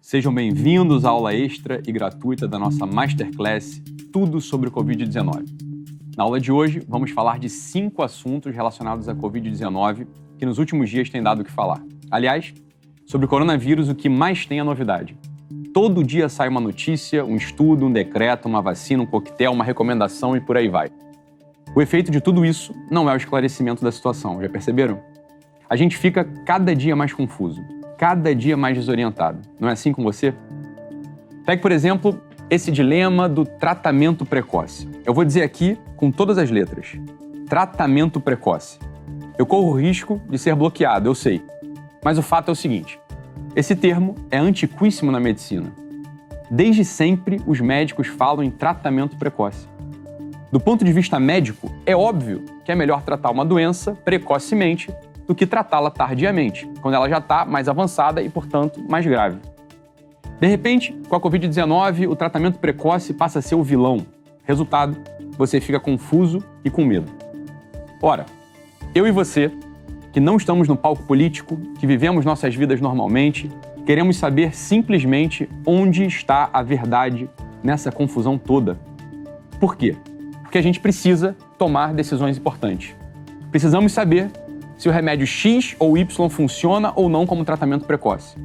Sejam bem-vindos à aula extra e gratuita da nossa Masterclass Tudo sobre o Covid-19. Na aula de hoje, vamos falar de cinco assuntos relacionados à Covid-19 que nos últimos dias têm dado o que falar. Aliás, sobre o coronavírus, o que mais tem é novidade. Todo dia sai uma notícia, um estudo, um decreto, uma vacina, um coquetel, uma recomendação e por aí vai. O efeito de tudo isso não é o esclarecimento da situação, já perceberam? A gente fica cada dia mais confuso cada dia mais desorientado. Não é assim com você? Pegue, por exemplo, esse dilema do tratamento precoce. Eu vou dizer aqui com todas as letras: tratamento precoce. Eu corro o risco de ser bloqueado, eu sei. Mas o fato é o seguinte: esse termo é antiquíssimo na medicina. Desde sempre, os médicos falam em tratamento precoce. Do ponto de vista médico, é óbvio que é melhor tratar uma doença precocemente do que tratá-la tardiamente, quando ela já está mais avançada e, portanto, mais grave. De repente, com a Covid-19, o tratamento precoce passa a ser o vilão. Resultado, você fica confuso e com medo. Ora, eu e você, que não estamos no palco político, que vivemos nossas vidas normalmente, queremos saber simplesmente onde está a verdade nessa confusão toda. Por quê? Porque a gente precisa tomar decisões importantes. Precisamos saber se o remédio X ou Y funciona ou não como tratamento precoce.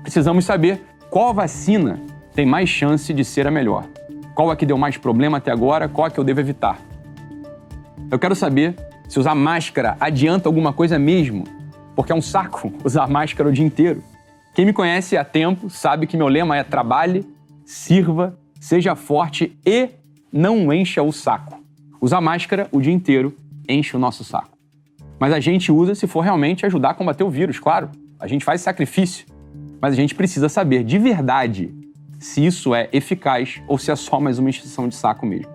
Precisamos saber qual vacina tem mais chance de ser a melhor. Qual é que deu mais problema até agora, qual é que eu devo evitar. Eu quero saber se usar máscara adianta alguma coisa mesmo, porque é um saco usar máscara o dia inteiro. Quem me conhece há tempo sabe que meu lema é trabalhe, sirva, seja forte e não encha o saco. Usar máscara o dia inteiro enche o nosso saco. Mas a gente usa se for realmente ajudar a combater o vírus, claro. A gente faz sacrifício. Mas a gente precisa saber de verdade se isso é eficaz ou se é só mais uma extensão de saco mesmo.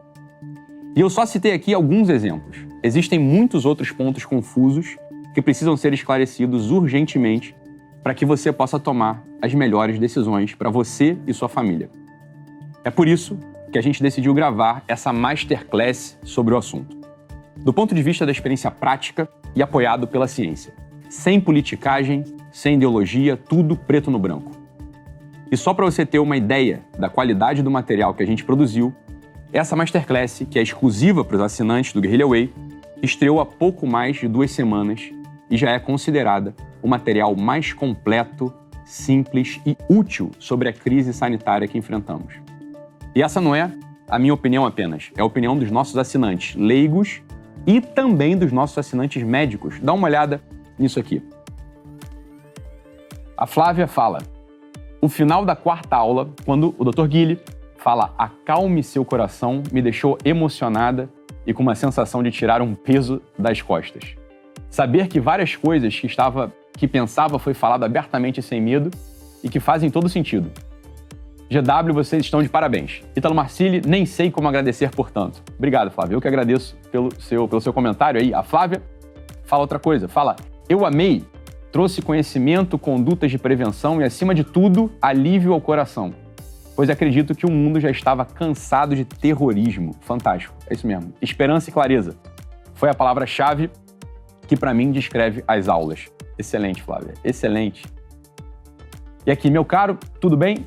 E eu só citei aqui alguns exemplos. Existem muitos outros pontos confusos que precisam ser esclarecidos urgentemente para que você possa tomar as melhores decisões para você e sua família. É por isso que a gente decidiu gravar essa masterclass sobre o assunto. Do ponto de vista da experiência prática, e apoiado pela ciência. Sem politicagem, sem ideologia, tudo preto no branco. E só para você ter uma ideia da qualidade do material que a gente produziu, essa masterclass, que é exclusiva para os assinantes do Guerrilla Way, estreou há pouco mais de duas semanas e já é considerada o material mais completo, simples e útil sobre a crise sanitária que enfrentamos. E essa não é a minha opinião apenas, é a opinião dos nossos assinantes, leigos e também dos nossos assinantes médicos. Dá uma olhada nisso aqui. A Flávia fala: o final da quarta aula, quando o Dr. Guilherme fala acalme seu coração, me deixou emocionada e com uma sensação de tirar um peso das costas. Saber que várias coisas que estava que pensava foi falado abertamente sem medo e que fazem todo sentido. GW, vocês estão de parabéns. Ítalo Marcili, nem sei como agradecer por tanto. Obrigado, Flávio. Eu que agradeço pelo seu, pelo seu comentário aí. A Flávia fala outra coisa. Fala, eu amei, trouxe conhecimento, condutas de prevenção e, acima de tudo, alívio ao coração. Pois acredito que o mundo já estava cansado de terrorismo. Fantástico. É isso mesmo. Esperança e clareza. Foi a palavra-chave que, para mim, descreve as aulas. Excelente, Flávia. Excelente. E aqui, meu caro, tudo bem?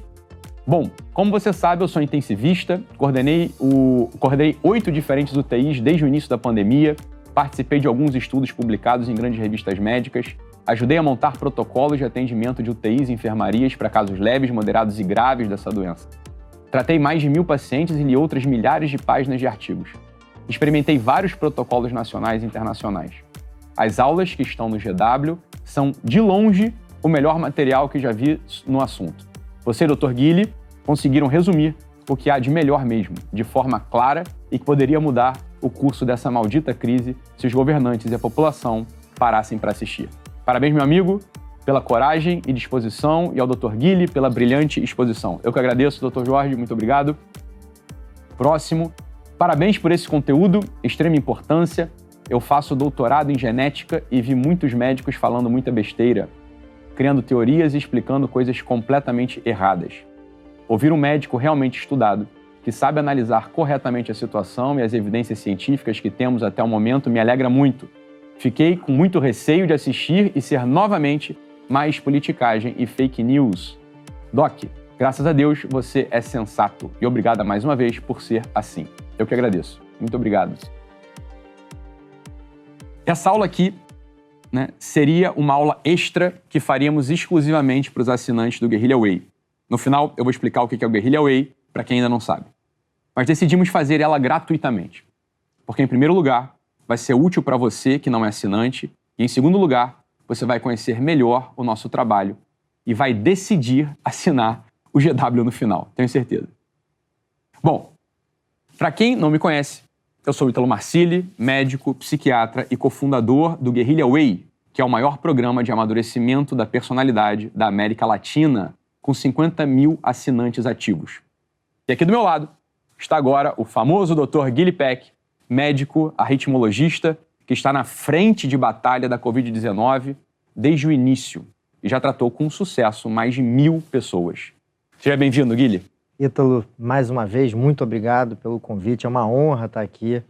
Bom, como você sabe, eu sou intensivista, coordenei, o, coordenei oito diferentes UTIs desde o início da pandemia, participei de alguns estudos publicados em grandes revistas médicas, ajudei a montar protocolos de atendimento de UTIs e enfermarias para casos leves, moderados e graves dessa doença. Tratei mais de mil pacientes e li outras milhares de páginas de artigos. Experimentei vários protocolos nacionais e internacionais. As aulas que estão no GW são, de longe, o melhor material que já vi no assunto. Você e o Dr. Guille conseguiram resumir o que há de melhor mesmo, de forma clara e que poderia mudar o curso dessa maldita crise se os governantes e a população parassem para assistir. Parabéns, meu amigo, pela coragem e disposição e ao Dr. Guille pela brilhante exposição. Eu que agradeço, Dr. Jorge, muito obrigado. Próximo. Parabéns por esse conteúdo, extrema importância. Eu faço doutorado em genética e vi muitos médicos falando muita besteira criando teorias e explicando coisas completamente erradas. Ouvir um médico realmente estudado, que sabe analisar corretamente a situação e as evidências científicas que temos até o momento me alegra muito. Fiquei com muito receio de assistir e ser novamente mais politicagem e fake news. Doc, graças a Deus você é sensato e obrigada mais uma vez por ser assim. Eu que agradeço. Muito obrigado. Essa aula aqui né, seria uma aula extra que faríamos exclusivamente para os assinantes do Guerrilla Way. No final, eu vou explicar o que é o Guerrilla Way para quem ainda não sabe. Mas decidimos fazer ela gratuitamente. Porque, em primeiro lugar, vai ser útil para você que não é assinante, e, em segundo lugar, você vai conhecer melhor o nosso trabalho e vai decidir assinar o GW no final, tenho certeza. Bom, para quem não me conhece, eu sou Italo Marcilli, médico, psiquiatra e cofundador do Guerrilla Way, que é o maior programa de amadurecimento da personalidade da América Latina, com 50 mil assinantes ativos. E aqui do meu lado está agora o famoso Dr. Guilherme Peck, médico arritmologista, que está na frente de batalha da Covid-19 desde o início e já tratou com sucesso mais de mil pessoas. Seja bem-vindo, Guilherme. Ítalo, mais uma vez, muito obrigado pelo convite. É uma honra estar aqui.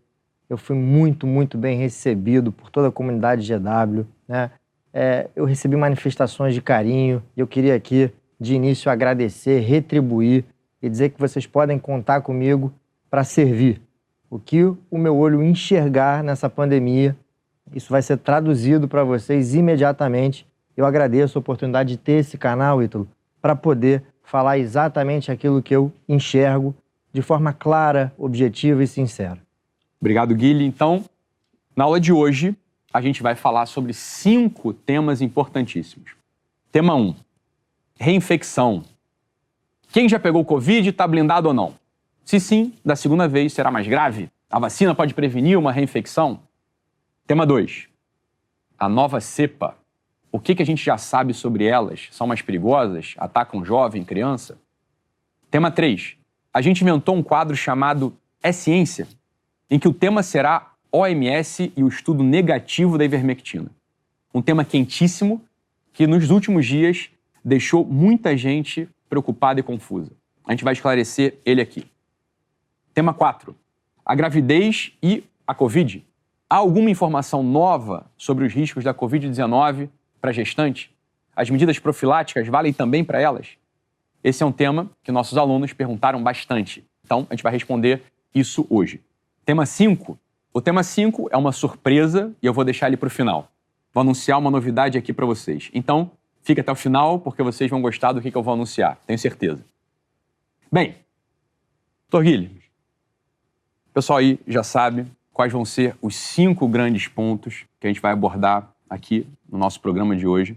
Eu fui muito, muito bem recebido por toda a comunidade GW. Né? É, eu recebi manifestações de carinho e eu queria aqui, de início, agradecer, retribuir e dizer que vocês podem contar comigo para servir. O que o meu olho enxergar nessa pandemia, isso vai ser traduzido para vocês imediatamente. Eu agradeço a oportunidade de ter esse canal, Ítalo, para poder falar exatamente aquilo que eu enxergo de forma clara, objetiva e sincera. Obrigado, Guilherme. Então, na aula de hoje, a gente vai falar sobre cinco temas importantíssimos. Tema 1: um, reinfecção. Quem já pegou Covid está blindado ou não? Se sim, da segunda vez será mais grave? A vacina pode prevenir uma reinfecção? Tema 2: a nova cepa. O que, que a gente já sabe sobre elas? São mais perigosas? Atacam jovem, criança? Tema 3. A gente inventou um quadro chamado É Ciência, em que o tema será OMS e o estudo negativo da ivermectina. Um tema quentíssimo que nos últimos dias deixou muita gente preocupada e confusa. A gente vai esclarecer ele aqui. Tema 4. A gravidez e a Covid. Há alguma informação nova sobre os riscos da Covid-19 para gestante? As medidas profiláticas valem também para elas? Esse é um tema que nossos alunos perguntaram bastante. Então, a gente vai responder isso hoje. Tema 5. O tema 5 é uma surpresa e eu vou deixar ele para o final. Vou anunciar uma novidade aqui para vocês. Então, fica até o final porque vocês vão gostar do que, eu vou anunciar, tenho certeza. Bem, Torguilho, o pessoal aí já sabe quais vão ser os cinco grandes pontos que a gente vai abordar aqui no nosso programa de hoje.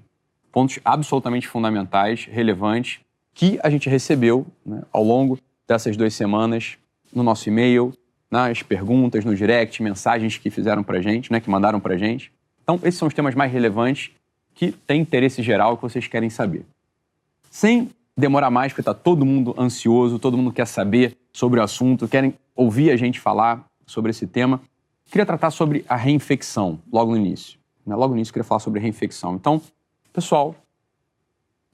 Pontos absolutamente fundamentais, relevantes, que a gente recebeu né, ao longo dessas duas semanas no nosso e-mail, nas perguntas, no direct, mensagens que fizeram para gente, né, que mandaram para gente. Então, esses são os temas mais relevantes que têm interesse geral que vocês querem saber. Sem demorar mais, porque está todo mundo ansioso, todo mundo quer saber sobre o assunto, querem ouvir a gente falar sobre esse tema. Queria tratar sobre a reinfecção logo no início. Né? Logo nisso, eu queria falar sobre reinfecção. Então, pessoal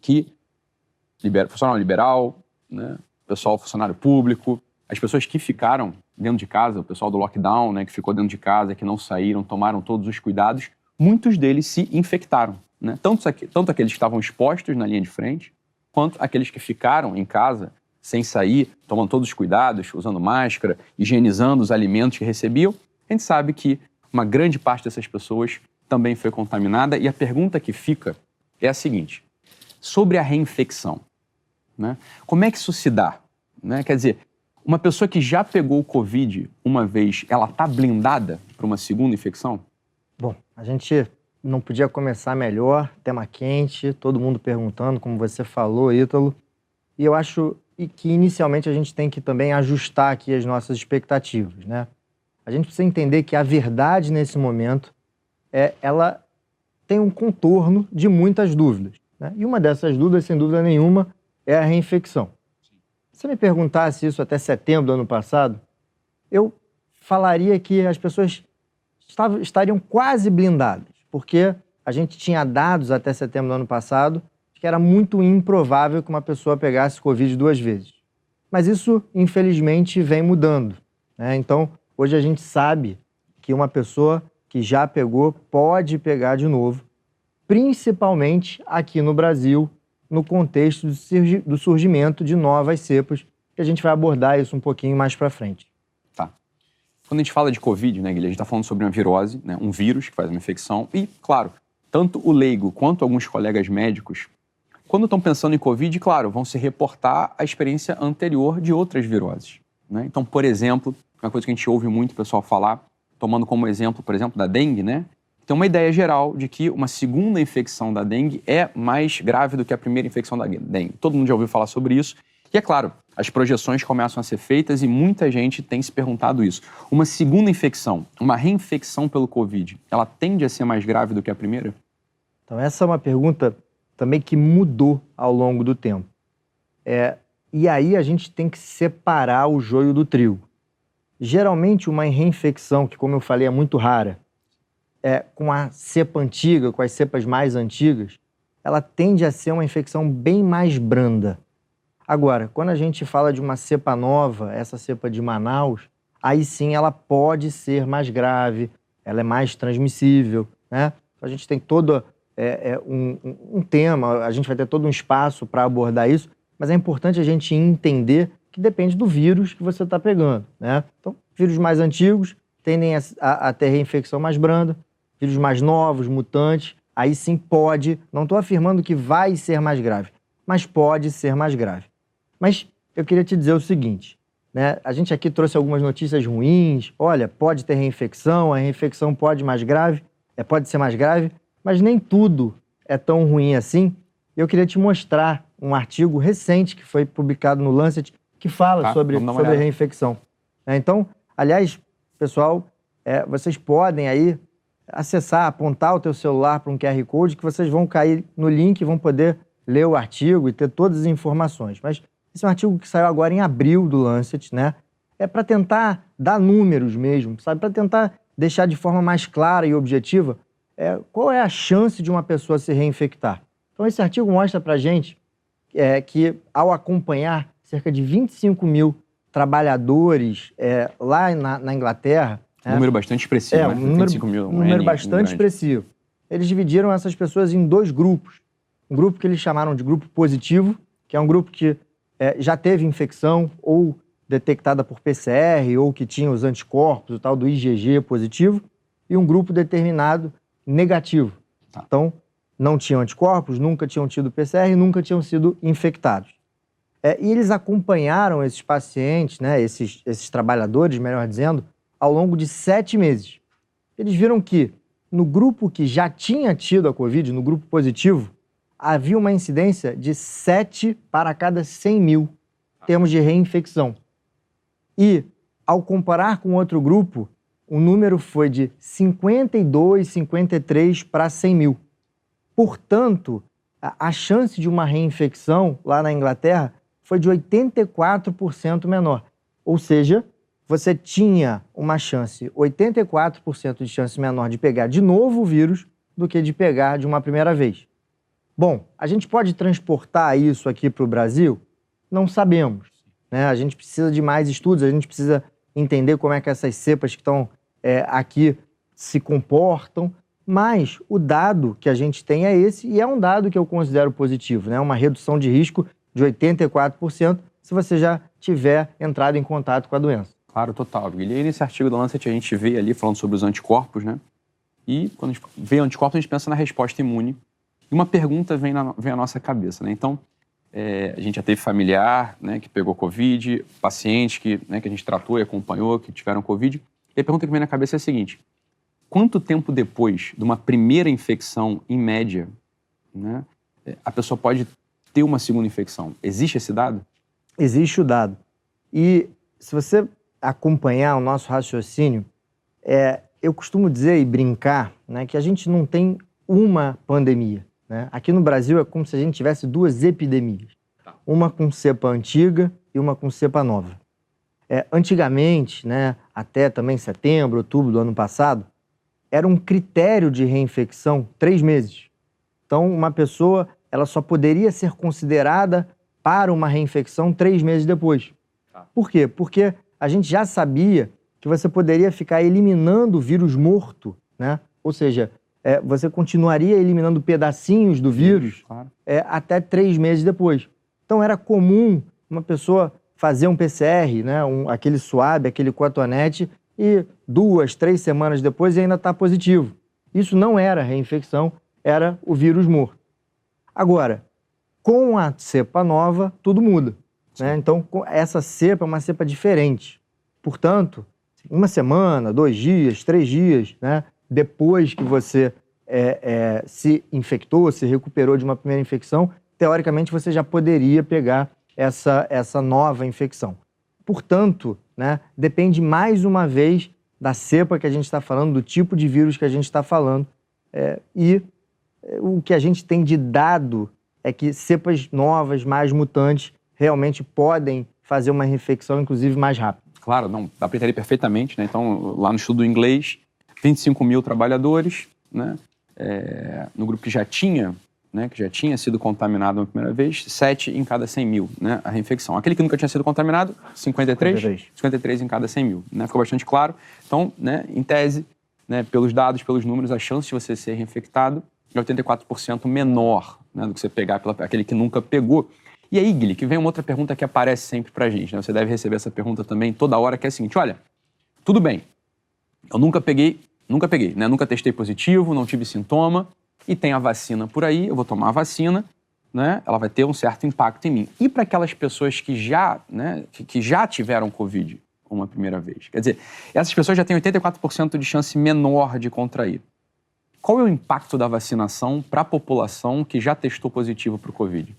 que libera, funcionário liberal, né? pessoal funcionário público, as pessoas que ficaram dentro de casa, o pessoal do lockdown, né, que ficou dentro de casa, que não saíram, tomaram todos os cuidados, muitos deles se infectaram. Né? Tanto, tanto aqueles que estavam expostos na linha de frente, quanto aqueles que ficaram em casa sem sair, tomando todos os cuidados, usando máscara, higienizando os alimentos que recebiam. A gente sabe que uma grande parte dessas pessoas também foi contaminada. E a pergunta que fica é a seguinte: sobre a reinfecção, né? como é que isso se dá? Né? Quer dizer, uma pessoa que já pegou o Covid uma vez, ela está blindada para uma segunda infecção? Bom, a gente não podia começar melhor, tema quente, todo mundo perguntando, como você falou, Ítalo. E eu acho que inicialmente a gente tem que também ajustar aqui as nossas expectativas, né? A gente precisa entender que a verdade nesse momento é, ela tem um contorno de muitas dúvidas. Né? E uma dessas dúvidas, sem dúvida nenhuma, é a reinfecção. Se me perguntasse isso até setembro do ano passado, eu falaria que as pessoas estavam, estariam quase blindadas, porque a gente tinha dados até setembro do ano passado que era muito improvável que uma pessoa pegasse Covid duas vezes. Mas isso, infelizmente, vem mudando. Né? Então, hoje a gente sabe que uma pessoa que já pegou pode pegar de novo, principalmente aqui no Brasil, no contexto do surgimento de novas cepas, que a gente vai abordar isso um pouquinho mais para frente. Tá. Quando a gente fala de Covid, né, Guilherme, a gente está falando sobre uma virose, né, um vírus que faz uma infecção, e, claro, tanto o leigo quanto alguns colegas médicos, quando estão pensando em Covid, claro, vão se reportar a experiência anterior de outras viroses. Né? Então, por exemplo, uma coisa que a gente ouve muito o pessoal falar, tomando como exemplo, por exemplo, da dengue, né? Tem uma ideia geral de que uma segunda infecção da dengue é mais grave do que a primeira infecção da dengue. Todo mundo já ouviu falar sobre isso. E é claro, as projeções começam a ser feitas e muita gente tem se perguntado isso. Uma segunda infecção, uma reinfecção pelo Covid, ela tende a ser mais grave do que a primeira? Então, essa é uma pergunta também que mudou ao longo do tempo. É, e aí a gente tem que separar o joio do trigo. Geralmente, uma reinfecção, que, como eu falei, é muito rara, é, com a cepa antiga, com as cepas mais antigas, ela tende a ser uma infecção bem mais branda. Agora, quando a gente fala de uma cepa nova, essa cepa de Manaus, aí sim ela pode ser mais grave, ela é mais transmissível, né? A gente tem todo é, é, um, um, tema, a gente vai ter todo um espaço para abordar isso, mas é importante a gente entender que depende do vírus que você está pegando. Né? Então, vírus mais antigos tendem a, a, a, ter reinfecção mais branda, vírus mais novos, mutantes, aí sim pode, não estou afirmando que vai ser mais grave, mas pode ser mais grave. Mas eu queria te dizer o seguinte, né? a gente aqui trouxe algumas notícias ruins, olha, pode ter reinfecção, a reinfecção pode mais grave, é, pode ser mais grave, mas nem tudo é tão ruim assim. Eu queria te mostrar um artigo recente que foi publicado no Lancet que fala tá, sobre, sobre reinfecção. É, então, aliás, pessoal, é, vocês podem aí acessar, apontar o teu celular para um QR Code que vocês vão cair no link e vão poder ler o artigo e ter todas as informações. Mas esse é um artigo que saiu agora em abril do Lancet, né? É para tentar dar números mesmo, sabe? Para tentar deixar de forma mais clara e objetiva é, qual é a chance de uma pessoa se reinfectar. Então, esse artigo mostra para gente é, que, ao acompanhar cerca de 25 mil trabalhadores é, lá na, na Inglaterra. Um número bastante expressivo, é, né? Um número, 25 mil, um número N bastante expressivo. Eles dividiram essas pessoas em dois grupos. Um grupo que eles chamaram de grupo positivo, que é um grupo que é, já teve infecção ou detectada por PCR ou que tinha os anticorpos, o tal do IgG positivo, e um grupo determinado negativo. Tá. Então, não tinham anticorpos, nunca tinham tido PCR e nunca tinham sido infectados. É, e eles acompanharam esses pacientes, né, esses, esses trabalhadores, melhor dizendo, ao longo de sete meses. Eles viram que no grupo que já tinha tido a Covid, no grupo positivo, havia uma incidência de 7 para cada 100 mil em termos de reinfecção. E, ao comparar com outro grupo, o número foi de 52, 53 para 100 mil. Portanto, a, a chance de uma reinfecção lá na Inglaterra foi de 84% menor. Ou seja, você tinha uma chance, 84% de chance menor de pegar de novo o vírus do que de pegar de uma primeira vez. Bom, a gente pode transportar isso aqui para o Brasil? Não sabemos. Né? A gente precisa de mais estudos, a gente precisa entender como é que essas cepas que estão é, aqui se comportam, mas o dado que a gente tem é esse e é um dado que eu considero positivo, né? uma redução de risco de 84% se você já tiver entrado em contato com a doença. Claro, total. E aí, nesse artigo da Lancet, a gente vê ali falando sobre os anticorpos, né? E quando a gente vê anticorpos, a gente pensa na resposta imune. E uma pergunta vem, na, vem à nossa cabeça, né? Então, é, a gente já teve familiar né, que pegou Covid, pacientes que, né, que a gente tratou e acompanhou, que tiveram Covid. E a pergunta que vem na cabeça é a seguinte: quanto tempo depois de uma primeira infecção, em média, né, a pessoa pode ter uma segunda infecção. Existe esse dado? Existe o dado. E se você acompanhar o nosso raciocínio, é, eu costumo dizer e brincar né, que a gente não tem uma pandemia. Né? Aqui no Brasil é como se a gente tivesse duas epidemias. Tá. Uma com cepa antiga e uma com cepa nova. É, antigamente, né, até também setembro, outubro do ano passado, era um critério de reinfecção três meses. Então, uma pessoa ela só poderia ser considerada para uma reinfecção três meses depois. Tá. Por quê? Porque a gente já sabia que você poderia ficar eliminando o vírus morto, né? Ou seja, é, você continuaria eliminando pedacinhos do vírus claro. é, até três meses depois. Então era comum uma pessoa fazer um PCR, né, um, aquele suave, aquele cotonete, e duas, três semanas depois ainda está positivo. Isso não era reinfecção, era o vírus morto. Agora, com a cepa nova, tudo muda. Né? Então, essa cepa é uma cepa diferente. Portanto, uma semana, dois dias, três dias, né? depois que você é, é, se infectou, se recuperou de uma primeira infecção, teoricamente você já poderia pegar essa, essa nova infecção. Portanto, né, depende mais uma vez da cepa que a gente está falando, do tipo de vírus que a gente está falando. É, e o que a gente tem de dado é que cepas novas, mais mutantes, realmente podem fazer uma reinfecção, inclusive, mais rápido. Claro, não, dá para entender perfeitamente. Né? Então, lá no estudo inglês, 25 mil trabalhadores, né? É, no grupo que já tinha né, que já tinha sido contaminado uma primeira vez, 7 em cada 100 mil, né, a reinfecção. Aquele que nunca tinha sido contaminado, 53, 53, 53 em cada 100 mil. Né, ficou bastante claro. Então, né, em tese, né, pelos dados, pelos números, a chance de você ser reinfectado é 84% menor né, do que você pegar pela, aquele que nunca pegou. E aí, Guilherme, que vem uma outra pergunta que aparece sempre pra gente. Né? Você deve receber essa pergunta também toda hora, que é a seguinte: olha, tudo bem, eu nunca peguei, nunca peguei, né? Nunca testei positivo, não tive sintoma, e tem a vacina por aí, eu vou tomar a vacina, né? Ela vai ter um certo impacto em mim. E para aquelas pessoas que já, né, que, que já tiveram Covid uma primeira vez? Quer dizer, essas pessoas já têm 84% de chance menor de contrair. Qual é o impacto da vacinação para a população que já testou positivo para o Covid?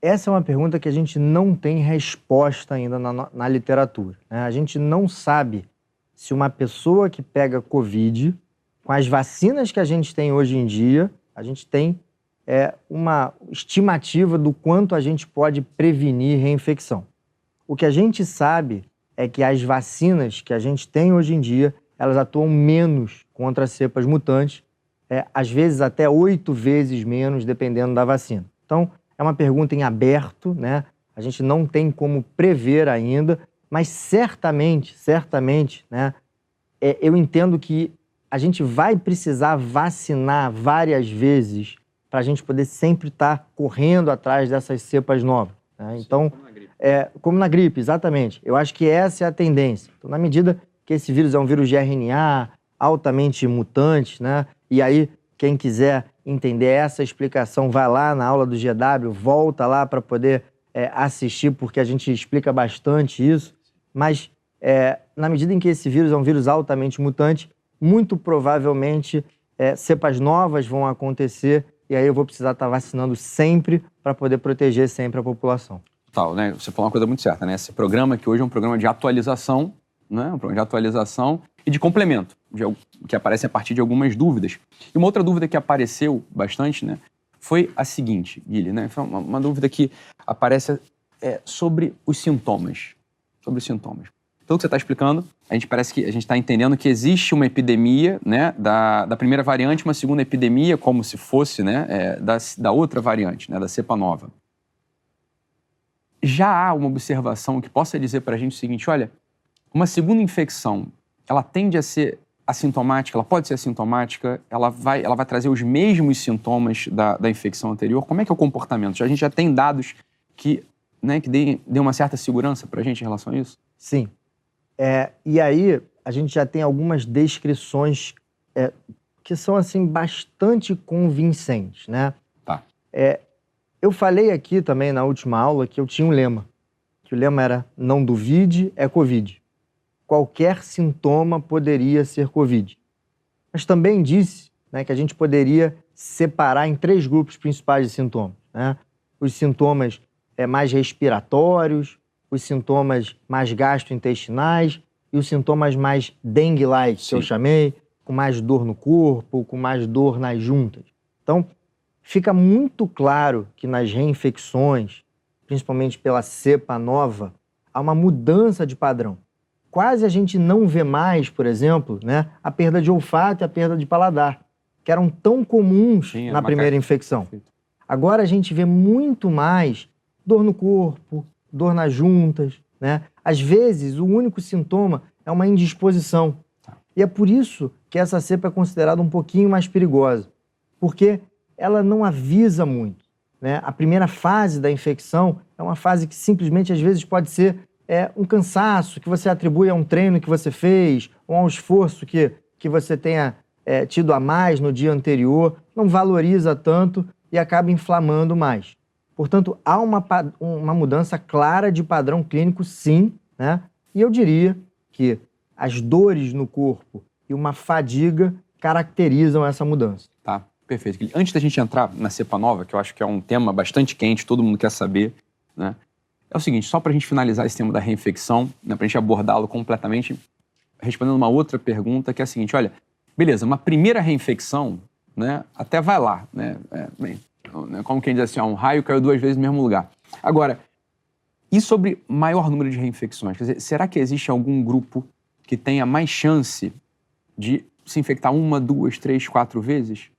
Essa é uma pergunta que a gente não tem resposta ainda na, na literatura. Né? A gente não sabe se uma pessoa que pega Covid com as vacinas que a gente tem hoje em dia, a gente tem é, uma estimativa do quanto a gente pode prevenir reinfecção. O que a gente sabe é que as vacinas que a gente tem hoje em dia, elas atuam menos contra cepas mutantes, é, às vezes até oito vezes menos, dependendo da vacina. Então, é uma pergunta em aberto, né? A gente não tem como prever ainda, mas certamente, certamente, né? É, eu entendo que a gente vai precisar vacinar várias vezes para a gente poder sempre estar tá correndo atrás dessas cepas novas. Né? Então, como na, é, como na gripe, exatamente. Eu acho que essa é a tendência. Então, na medida que esse vírus é um vírus de RNA, altamente mutante, né? E aí, quem quiser entender essa explicação, vai lá na aula do GW, volta lá para poder é, assistir, porque a gente explica bastante isso. Mas, é, na medida em que esse vírus é um vírus altamente mutante, muito provavelmente é, cepas novas vão acontecer e aí eu vou precisar estar vacinando sempre para poder proteger sempre a população. Tal, né? Você falou uma coisa muito certa, né? Esse programa que hoje é um programa de atualização, né? Um programa de atualização e de complemento, de, que aparece a partir de algumas dúvidas. E uma outra dúvida que apareceu bastante, né? Foi a seguinte, Guilherme, né? Foi uma, uma dúvida que aparece é, sobre os sintomas. Sobre os sintomas pelo que você está explicando, a gente parece que a gente está entendendo que existe uma epidemia né, da, da primeira variante, uma segunda epidemia, como se fosse né, é, da, da outra variante, né, da cepa nova. Já há uma observação que possa dizer para a gente o seguinte: olha, uma segunda infecção, ela tende a ser assintomática, ela pode ser assintomática, ela vai, ela vai trazer os mesmos sintomas da, da infecção anterior. Como é que é o comportamento? A gente já tem dados que, né, que deem, deem uma certa segurança para a gente em relação a isso? Sim. É, e aí a gente já tem algumas descrições é, que são assim bastante convincentes, né? Tá. É, eu falei aqui também na última aula que eu tinha um lema, que o lema era não duvide, é Covid. Qualquer sintoma poderia ser Covid. Mas também disse né, que a gente poderia separar em três grupos principais de sintomas. Né? Os sintomas é, mais respiratórios, os sintomas mais gastrointestinais e os sintomas mais dengue-like, que eu chamei, com mais dor no corpo, com mais dor nas juntas. Então, fica muito claro que nas reinfecções, principalmente pela cepa nova, há uma mudança de padrão. Quase a gente não vê mais, por exemplo, né, a perda de olfato e a perda de paladar, que eram tão comuns Sim, na primeira infecção. Agora a gente vê muito mais dor no corpo, dor nas juntas, né? Às vezes, o único sintoma é uma indisposição. Tá. E é por isso que essa cepa é considerada um pouquinho mais perigosa, porque ela não avisa muito. Né? A primeira fase da infecção é uma fase que simplesmente, às vezes, pode ser é, um cansaço que você atribui a um treino que você fez, ou a um esforço que, que você tenha é, tido a mais no dia anterior, não valoriza tanto e acaba inflamando mais. Portanto, há uma, uma mudança clara de padrão clínico, sim, né? E eu diria que as dores no corpo e uma fadiga caracterizam essa mudança. Tá, perfeito. Antes da gente entrar na cepa nova, que eu acho que é um tema bastante quente, todo mundo quer saber, né? É o seguinte, só para a gente finalizar esse tema da reinfecção, né, para a gente abordá-lo completamente, respondendo uma outra pergunta, que é a seguinte, olha, beleza, uma primeira reinfecção, né, até vai lá, né, é, bem, né, como quem diz assim, ó, um raio caiu duas vezes no mesmo lugar. Agora, e sobre maior número de reinfecções? Quer dizer, será que existe algum grupo que tenha mais chance de se infectar uma, duas, três, quatro vezes?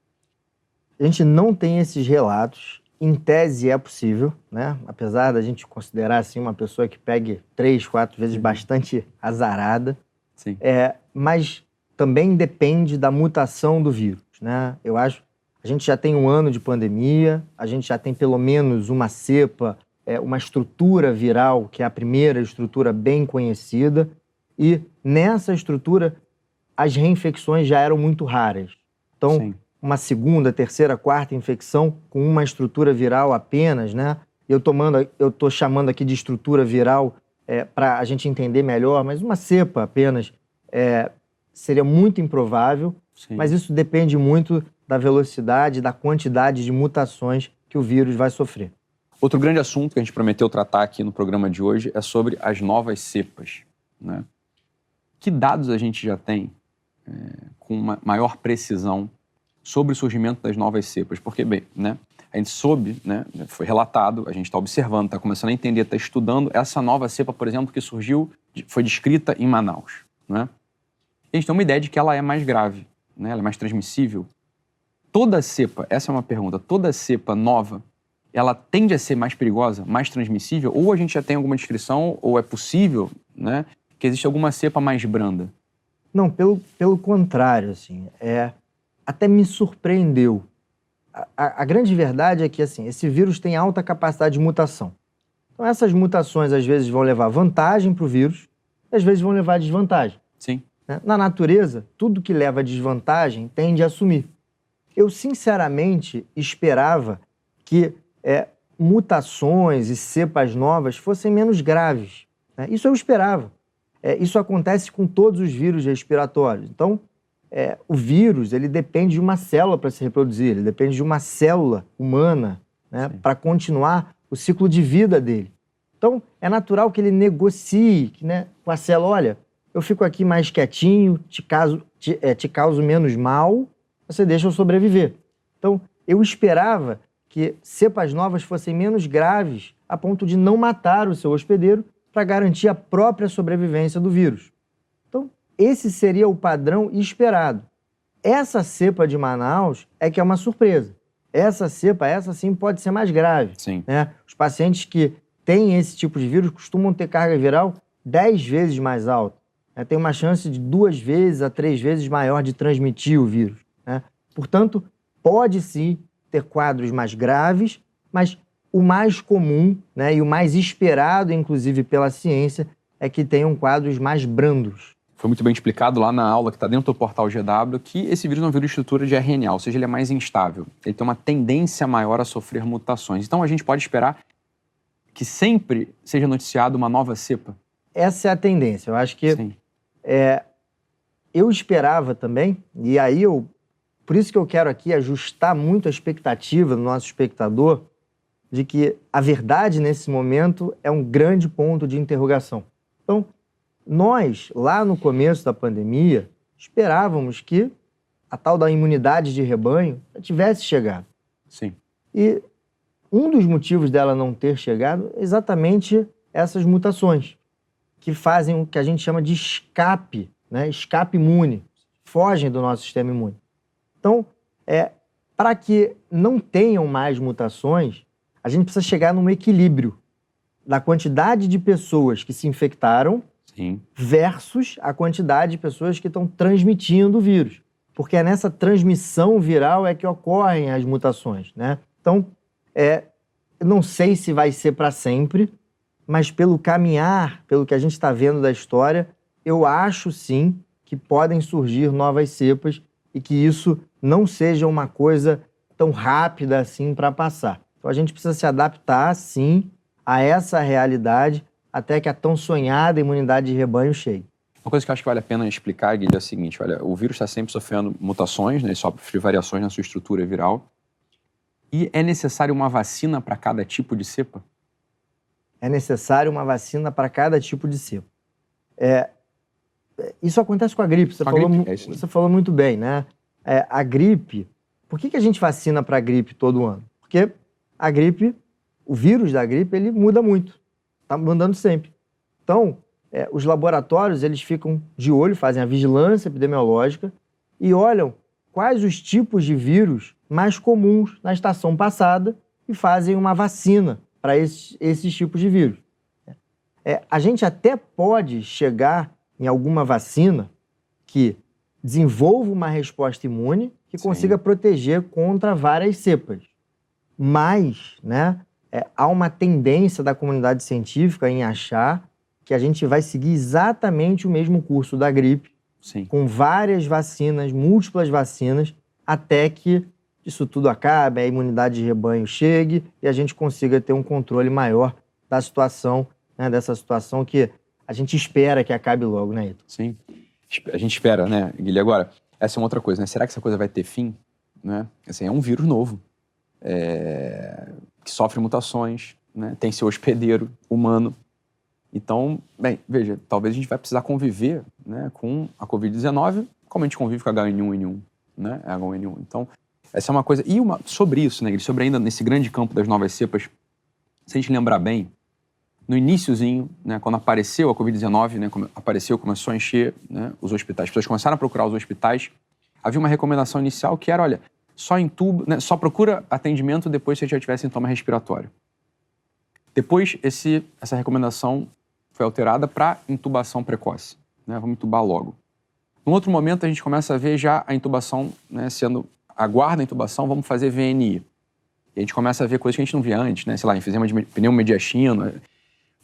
A gente não tem esses relatos. Em tese é possível, né? Apesar da gente considerar assim uma pessoa que pegue três, quatro vezes bastante azarada. Sim. É, mas também depende da mutação do vírus, né? Eu acho a gente já tem um ano de pandemia, a gente já tem pelo menos uma cepa, é, uma estrutura viral, que é a primeira estrutura bem conhecida, e nessa estrutura as reinfecções já eram muito raras. Então, Sim. Uma segunda, terceira, quarta infecção com uma estrutura viral apenas, né? Eu tomando, eu estou chamando aqui de estrutura viral é, para a gente entender melhor, mas uma cepa apenas é, seria muito improvável. Sim. Mas isso depende muito da velocidade, da quantidade de mutações que o vírus vai sofrer. Outro grande assunto que a gente prometeu tratar aqui no programa de hoje é sobre as novas cepas. Né? Que dados a gente já tem é, com maior precisão sobre o surgimento das novas cepas? Porque, bem, né, a gente soube, né, foi relatado, a gente está observando, está começando a entender, está estudando essa nova cepa, por exemplo, que surgiu, foi descrita em Manaus. Né? a gente tem uma ideia de que ela é mais grave, né? ela é mais transmissível toda cepa, essa é uma pergunta, toda cepa nova, ela tende a ser mais perigosa, mais transmissível? Ou a gente já tem alguma descrição, ou é possível, né, que existe alguma cepa mais branda? Não, pelo, pelo contrário, assim, é, até me surpreendeu. A, a, a grande verdade é que, assim, esse vírus tem alta capacidade de mutação. Então, essas mutações, às vezes, vão levar vantagem para o vírus, às vezes vão levar desvantagem. Sim. Né? Na natureza, tudo que leva desvantagem tende a assumir. Eu, sinceramente, esperava que é, mutações e cepas novas fossem menos graves. Né? Isso eu esperava. É, isso acontece com todos os vírus respiratórios. Então, é, o vírus ele depende de uma célula para se reproduzir, ele depende de uma célula humana né, para continuar o ciclo de vida dele. Então, é natural que ele negocie né, com a célula: olha, eu fico aqui mais quietinho, te, caso, te, é, te causo menos mal, você deixa eu sobreviver. Então, eu esperava que cepas novas fossem menos graves a ponto de não matar o seu hospedeiro para garantir a própria sobrevivência do vírus. Esse seria o padrão esperado. Essa cepa de Manaus é que é uma surpresa. Essa cepa, essa sim, pode ser mais grave. Sim. Né? Os pacientes que têm esse tipo de vírus costumam ter carga viral 10 vezes mais alta. Né? Tem uma chance de duas vezes a três vezes maior de transmitir o vírus. Né? Portanto, pode sim ter quadros mais graves, mas o mais comum né, e o mais esperado, inclusive pela ciência, é que tenham quadros mais brandos. Foi muito bem explicado lá na aula que está dentro do portal GW que esse vírus não é um vírus de estrutura de RNA, ou seja, ele é mais instável. Ele tem uma tendência maior a sofrer mutações. Então a gente pode esperar que sempre seja noticiado uma nova cepa. Essa é a tendência. Eu acho que é, eu esperava também, e aí eu. Por isso que eu quero aqui ajustar muito a expectativa do nosso espectador de que a verdade nesse momento é um grande ponto de interrogação. Então, nós, lá no começo da pandemia, esperávamos que a tal da imunidade de rebanho tivesse chegado. Sim. E um dos motivos dela não ter chegado é exatamente essas mutações, que fazem o que a gente chama de escape né, escape imune, fogem do nosso sistema imune. Então, é, para que não tenham mais mutações, a gente precisa chegar num equilíbrio da quantidade de pessoas que se infectaram Sim. versus a quantidade de pessoas que estão transmitindo o vírus. Porque é nessa transmissão viral é que ocorrem as mutações, né? Então, é, não sei se vai ser para sempre, mas pelo caminhar, pelo que a gente está vendo da história, eu acho sim que podem surgir novas cepas e que isso não seja uma coisa tão rápida assim para passar. Então a gente precisa se adaptar, sim, a essa realidade até que a tão sonhada imunidade de rebanho chegue. Uma coisa que eu acho que vale a pena explicar, Guilherme, é a seguinte: olha, o vírus está sempre sofrendo mutações, né, sofre variações na sua estrutura viral. E é necessário uma vacina para cada tipo de cepa? É necessário uma vacina para cada tipo de cepa. É, isso acontece com a gripe. Você, a falou, gripe, é você falou muito bem, né? É, a gripe. Por que, que a gente vacina para a gripe todo ano? Porque a gripe, o vírus da gripe, ele muda muito. Está mudando sempre. Então, é, os laboratórios eles ficam de olho, fazem a vigilância epidemiológica e olham quais os tipos de vírus mais comuns na estação passada e fazem uma vacina para esses, esses tipos de vírus. É, a gente até pode chegar em alguma vacina que desenvolva uma resposta imune que Sim. consiga proteger contra várias cepas. Mas, né, é, há uma tendência da comunidade científica em achar que a gente vai seguir exatamente o mesmo curso da gripe, Sim. com várias vacinas, múltiplas vacinas, até que isso tudo acabe, a imunidade de rebanho chegue e a gente consiga ter um controle maior da situação, né, dessa situação que a gente espera que acabe logo, né, Ito? Sim. A gente espera, né, Guilherme? Agora, essa é uma outra coisa, né? Será que essa coisa vai ter fim? Né? Assim, é um vírus novo, é... que sofre mutações, né? tem seu hospedeiro humano. Então, bem, veja, talvez a gente vai precisar conviver né, com a Covid-19 como a gente convive com a H1N1, né? H1N1. Então, essa é uma coisa. E uma... sobre isso, né? Sobre ainda nesse grande campo das novas cepas, se a gente lembrar bem, no iníciozinho, né, quando apareceu a Covid-19, né, apareceu, começou a encher né, os hospitais, as pessoas começaram a procurar os hospitais, havia uma recomendação inicial que era, olha, só intuba, né, só procura atendimento depois você já tiver sintoma respiratório. Depois, esse, essa recomendação foi alterada para intubação precoce. Né, vamos intubar logo. Num outro momento, a gente começa a ver já a intubação né, sendo... Aguarda a intubação, vamos fazer VNI. E a gente começa a ver coisas que a gente não via antes, né? Sei lá, enfisema de pneumomediastina,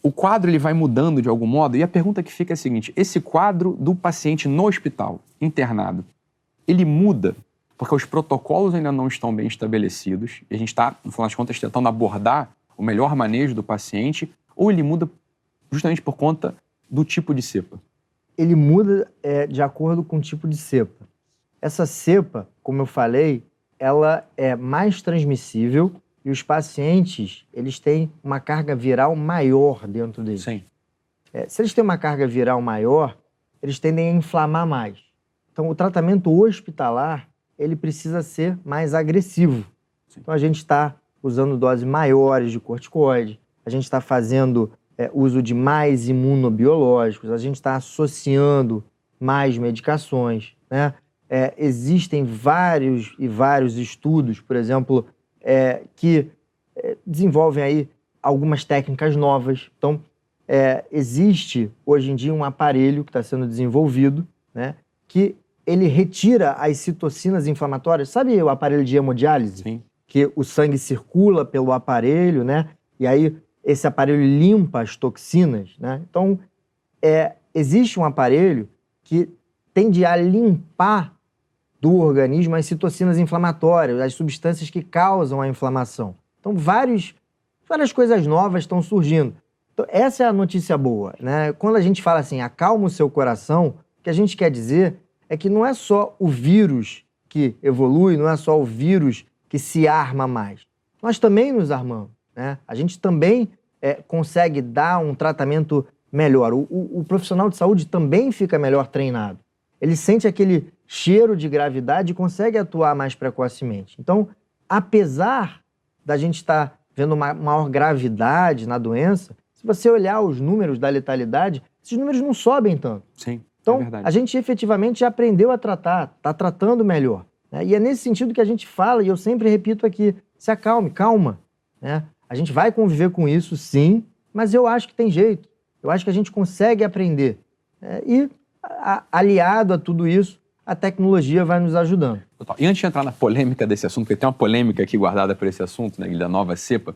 o quadro ele vai mudando de algum modo e a pergunta que fica é a seguinte: esse quadro do paciente no hospital, internado, ele muda porque os protocolos ainda não estão bem estabelecidos e a gente está, no final das contas, tentando abordar o melhor manejo do paciente ou ele muda justamente por conta do tipo de cepa? Ele muda é, de acordo com o tipo de cepa. Essa cepa, como eu falei, ela é mais transmissível e os pacientes, eles têm uma carga viral maior dentro deles. Sim. É, se eles têm uma carga viral maior, eles tendem a inflamar mais. Então, o tratamento hospitalar, ele precisa ser mais agressivo. Sim. Então, a gente está usando doses maiores de corticoide, a gente está fazendo é, uso de mais imunobiológicos, a gente está associando mais medicações, né? É, existem vários e vários estudos, por exemplo, é, que é, desenvolvem aí algumas técnicas novas. Então, é, existe hoje em dia um aparelho que está sendo desenvolvido, né, que ele retira as citocinas inflamatórias. Sabe o aparelho de hemodiálise? Sim. Que o sangue circula pelo aparelho, né? E aí esse aparelho limpa as toxinas, né? Então, é, existe um aparelho que tende a limpar do organismo as citocinas inflamatórias, as substâncias que causam a inflamação. Então, vários, várias coisas novas estão surgindo. Então, essa é a notícia boa. Né? Quando a gente fala assim, acalma o seu coração, o que a gente quer dizer é que não é só o vírus que evolui, não é só o vírus que se arma mais. Nós também nos armamos. Né? A gente também é, consegue dar um tratamento melhor. O, o, o profissional de saúde também fica melhor treinado. Ele sente aquele cheiro de gravidade e consegue atuar mais precocemente. Então, apesar da gente estar tá vendo uma maior gravidade na doença, se você olhar os números da letalidade, esses números não sobem tanto. Sim. Então, é a gente efetivamente aprendeu a tratar, está tratando melhor. Né? E é nesse sentido que a gente fala, e eu sempre repito aqui: se acalme, calma. Né? A gente vai conviver com isso, sim, mas eu acho que tem jeito. Eu acho que a gente consegue aprender. É, e, a, aliado a tudo isso, a tecnologia vai nos ajudando. E antes de entrar na polêmica desse assunto, porque tem uma polêmica aqui guardada por esse assunto, né, da nova cepa,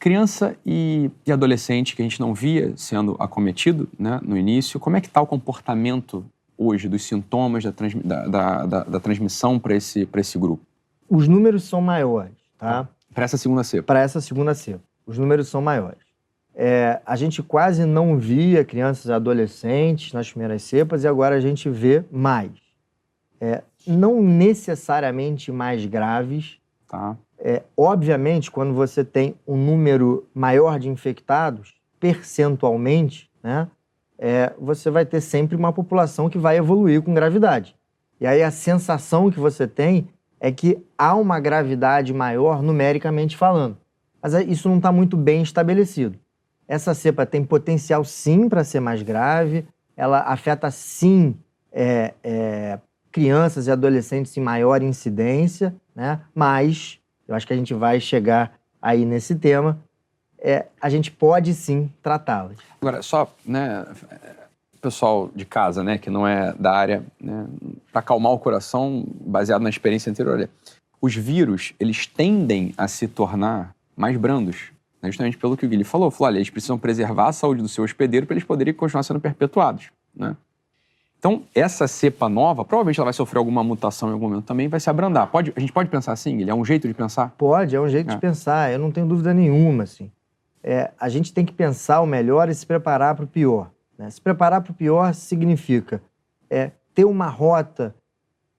criança e, e, adolescente que a gente não via sendo acometido né, no início, como é que está o comportamento hoje dos sintomas da, trans, da, da, da, da transmissão para esse, esse grupo? Os números são maiores, tá? Para essa segunda cepa? Para essa segunda cepa. Os números são maiores. É, a gente quase não via crianças e adolescentes nas primeiras cepas e agora a gente vê mais. É, não necessariamente mais graves. Tá. É, obviamente, quando você tem um número maior de infectados, percentualmente, né, é, você vai ter sempre uma população que vai evoluir com gravidade. E aí a sensação que você tem é que há uma gravidade maior numericamente falando. Mas isso não está muito bem estabelecido. Essa cepa tem potencial sim para ser mais grave, ela afeta sim é, é, crianças e adolescentes em maior incidência, né? mas eu acho que a gente vai chegar aí nesse tema. É, a gente pode sim tratá-las. Agora, só, né, pessoal de casa, né, que não é da área, né, para acalmar o coração, baseado na experiência anterior, olha, os vírus, eles tendem a se tornar mais brandos né, justamente pelo que o Guilherme falou. Falou, olha, eles precisam preservar a saúde do seu hospedeiro para eles poderem continuar sendo perpetuados. Né? Então, essa cepa nova, provavelmente ela vai sofrer alguma mutação em algum momento também vai se abrandar. Pode, a gente pode pensar assim, ele é um jeito de pensar? Pode, é um jeito é. de pensar, eu não tenho dúvida nenhuma. Assim. É, a gente tem que pensar o melhor e se preparar para o pior. Né? Se preparar para o pior significa é, ter uma rota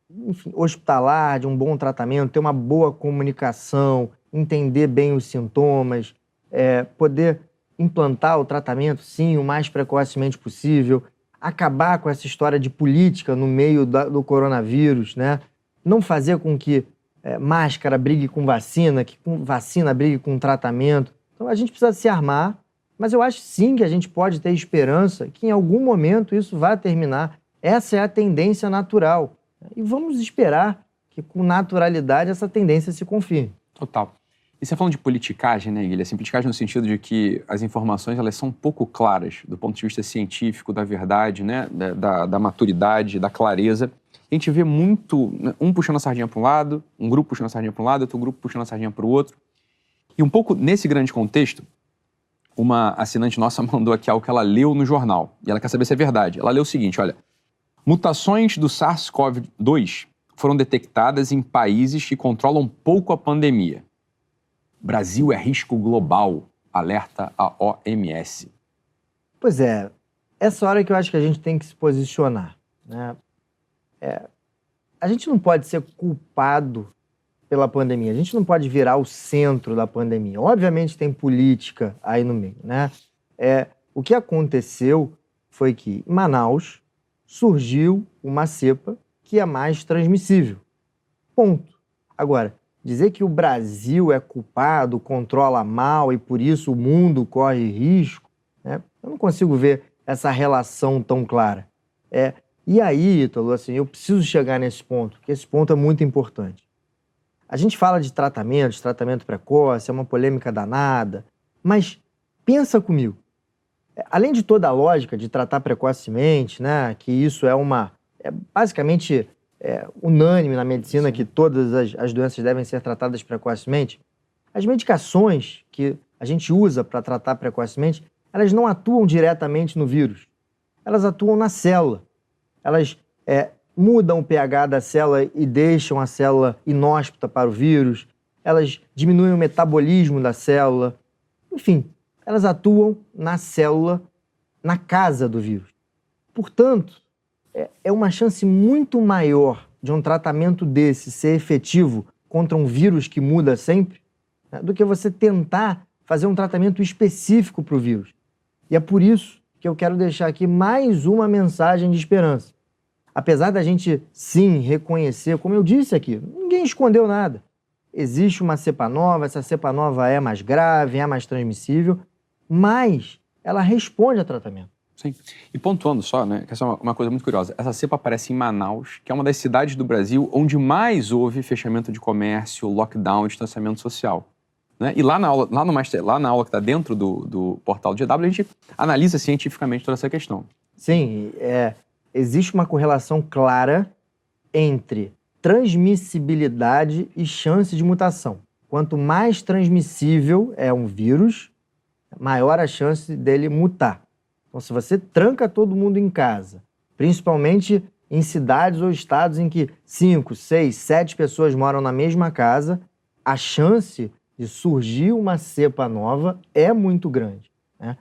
enfim, hospitalar, de um bom tratamento, ter uma boa comunicação, entender bem os sintomas, é, poder implantar o tratamento, sim, o mais precocemente possível, acabar com essa história de política no meio da, do coronavírus, né? Não fazer com que é, máscara brigue com vacina, que com vacina brigue com tratamento. Então a gente precisa se armar, mas eu acho sim que a gente pode ter esperança que em algum momento isso vai terminar. Essa é a tendência natural. E vamos esperar que com naturalidade essa tendência se confirme. Total. E você falando de politicagem, né, Guilherme? Assim, politicagem no sentido de que as informações elas são pouco claras do ponto de vista científico, da verdade, né, da, da, da maturidade, da clareza. A gente vê muito, né, um puxando a sardinha para um lado, um grupo puxando a sardinha para um lado, outro grupo puxando a sardinha para o outro. E um pouco nesse grande contexto, uma assinante nossa mandou aqui algo que ela leu no jornal. E ela quer saber se é verdade. Ela leu o seguinte, olha, mutações do SARS-CoV-2 foram detectadas em países que controlam pouco a pandemia. Brasil é risco global, alerta a OMS. Pois é, essa hora que eu acho que a gente tem que se posicionar. Né? É, a gente não pode ser culpado pela pandemia, a gente não pode virar o centro da pandemia. Obviamente tem política aí no meio. Né? É, o que aconteceu foi que em Manaus surgiu uma cepa que é mais transmissível. Ponto. Agora, Dizer que o Brasil é culpado, controla mal e por isso o mundo corre risco, né? eu não consigo ver essa relação tão clara. É, e aí, Ítalo, assim, eu preciso chegar nesse ponto, porque esse ponto é muito importante. A gente fala de tratamento, de tratamento precoce, é uma polêmica danada, mas pensa comigo. É, além de toda a lógica de tratar precocemente, né, que isso é uma. É basicamente é, unânime na medicina Sim. que todas as, as doenças devem ser tratadas precocemente, as medicações que a gente usa para tratar precocemente, elas não atuam diretamente no vírus. Elas atuam na célula. Elas é, mudam o pH da célula e deixam a célula inóspita para o vírus. Elas diminuem o metabolismo da célula. Enfim, elas atuam na célula, na casa do vírus. Portanto, é, é uma chance muito maior de um tratamento desse ser efetivo contra um vírus que muda sempre né, do que você tentar fazer um tratamento específico para o vírus. E é por isso que eu quero deixar aqui mais uma mensagem de esperança. Apesar da gente sim reconhecer, como eu disse aqui, ninguém escondeu nada. Existe uma cepa nova, essa cepa nova é mais grave, é mais transmissível, mas ela responde a tratamento. Sim. E pontuando só, né, que essa é uma coisa muito curiosa. Essa cepa aparece em Manaus, que é uma das cidades do Brasil onde mais houve fechamento de comércio, lockdown, distanciamento social. Né? E lá na aula, lá no master, lá na aula que está dentro do, do portal do GW, a gente analisa cientificamente toda essa questão. Sim, é, existe uma correlação clara entre transmissibilidade e chance de mutação. Quanto mais transmissível é um vírus, maior a chance dele mutar. Então, se você tranca todo mundo em casa, principalmente em cidades ou estados em que cinco, seis, sete pessoas moram na mesma casa, a chance de surgir uma cepa nova é muito grande. Né?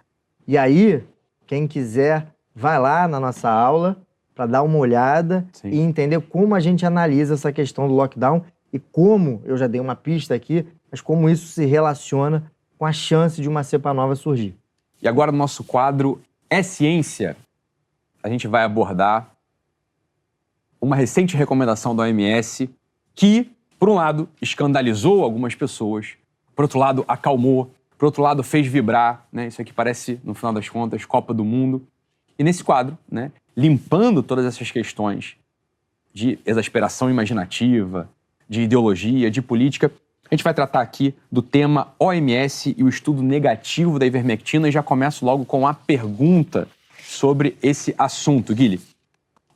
E aí, quem quiser, vai lá na nossa aula para dar uma olhada Sim. e entender como a gente analisa essa questão do lockdown e como, eu já dei uma pista aqui, mas como isso se relaciona com a chance de uma cepa nova surgir. E agora no nosso quadro É Ciência, a gente vai abordar uma recente recomendação da OMS que, por um lado, escandalizou algumas pessoas, por outro lado, acalmou, por outro lado, fez vibrar, né? Isso aqui parece, no final das contas, Copa do Mundo. E nesse quadro, né, limpando todas essas questões de exasperação imaginativa, de ideologia, de política, a gente vai tratar aqui do tema OMS e o estudo negativo da ivermectina e já começo logo com a pergunta sobre esse assunto. Guilherme,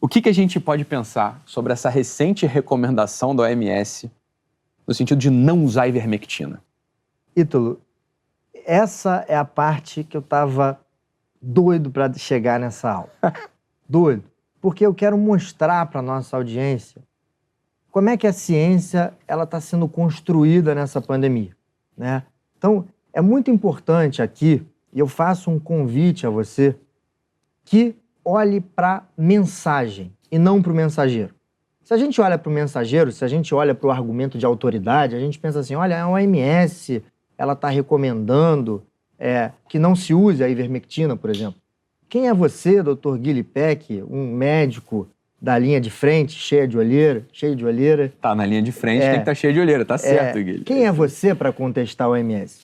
o que, que a gente pode pensar sobre essa recente recomendação da OMS no sentido de não usar ivermectina? Ítalo, essa é a parte que eu estava doido para chegar nessa aula. doido. Porque eu quero mostrar para nossa audiência como é que a ciência ela está sendo construída nessa pandemia, né? Então é muito importante aqui e eu faço um convite a você que olhe para mensagem e não para o mensageiro. Se a gente olha para o mensageiro, se a gente olha para o argumento de autoridade, a gente pensa assim: olha, a OMS ela está recomendando é, que não se use a ivermectina, por exemplo. Quem é você, doutor Guilherme Peck, um médico da linha de frente, cheia de olheira, cheio de olheira? Tá na linha de frente, é, tem que estar tá cheio de olheira, tá certo, é, Guilherme. Quem é você para contestar o OMS?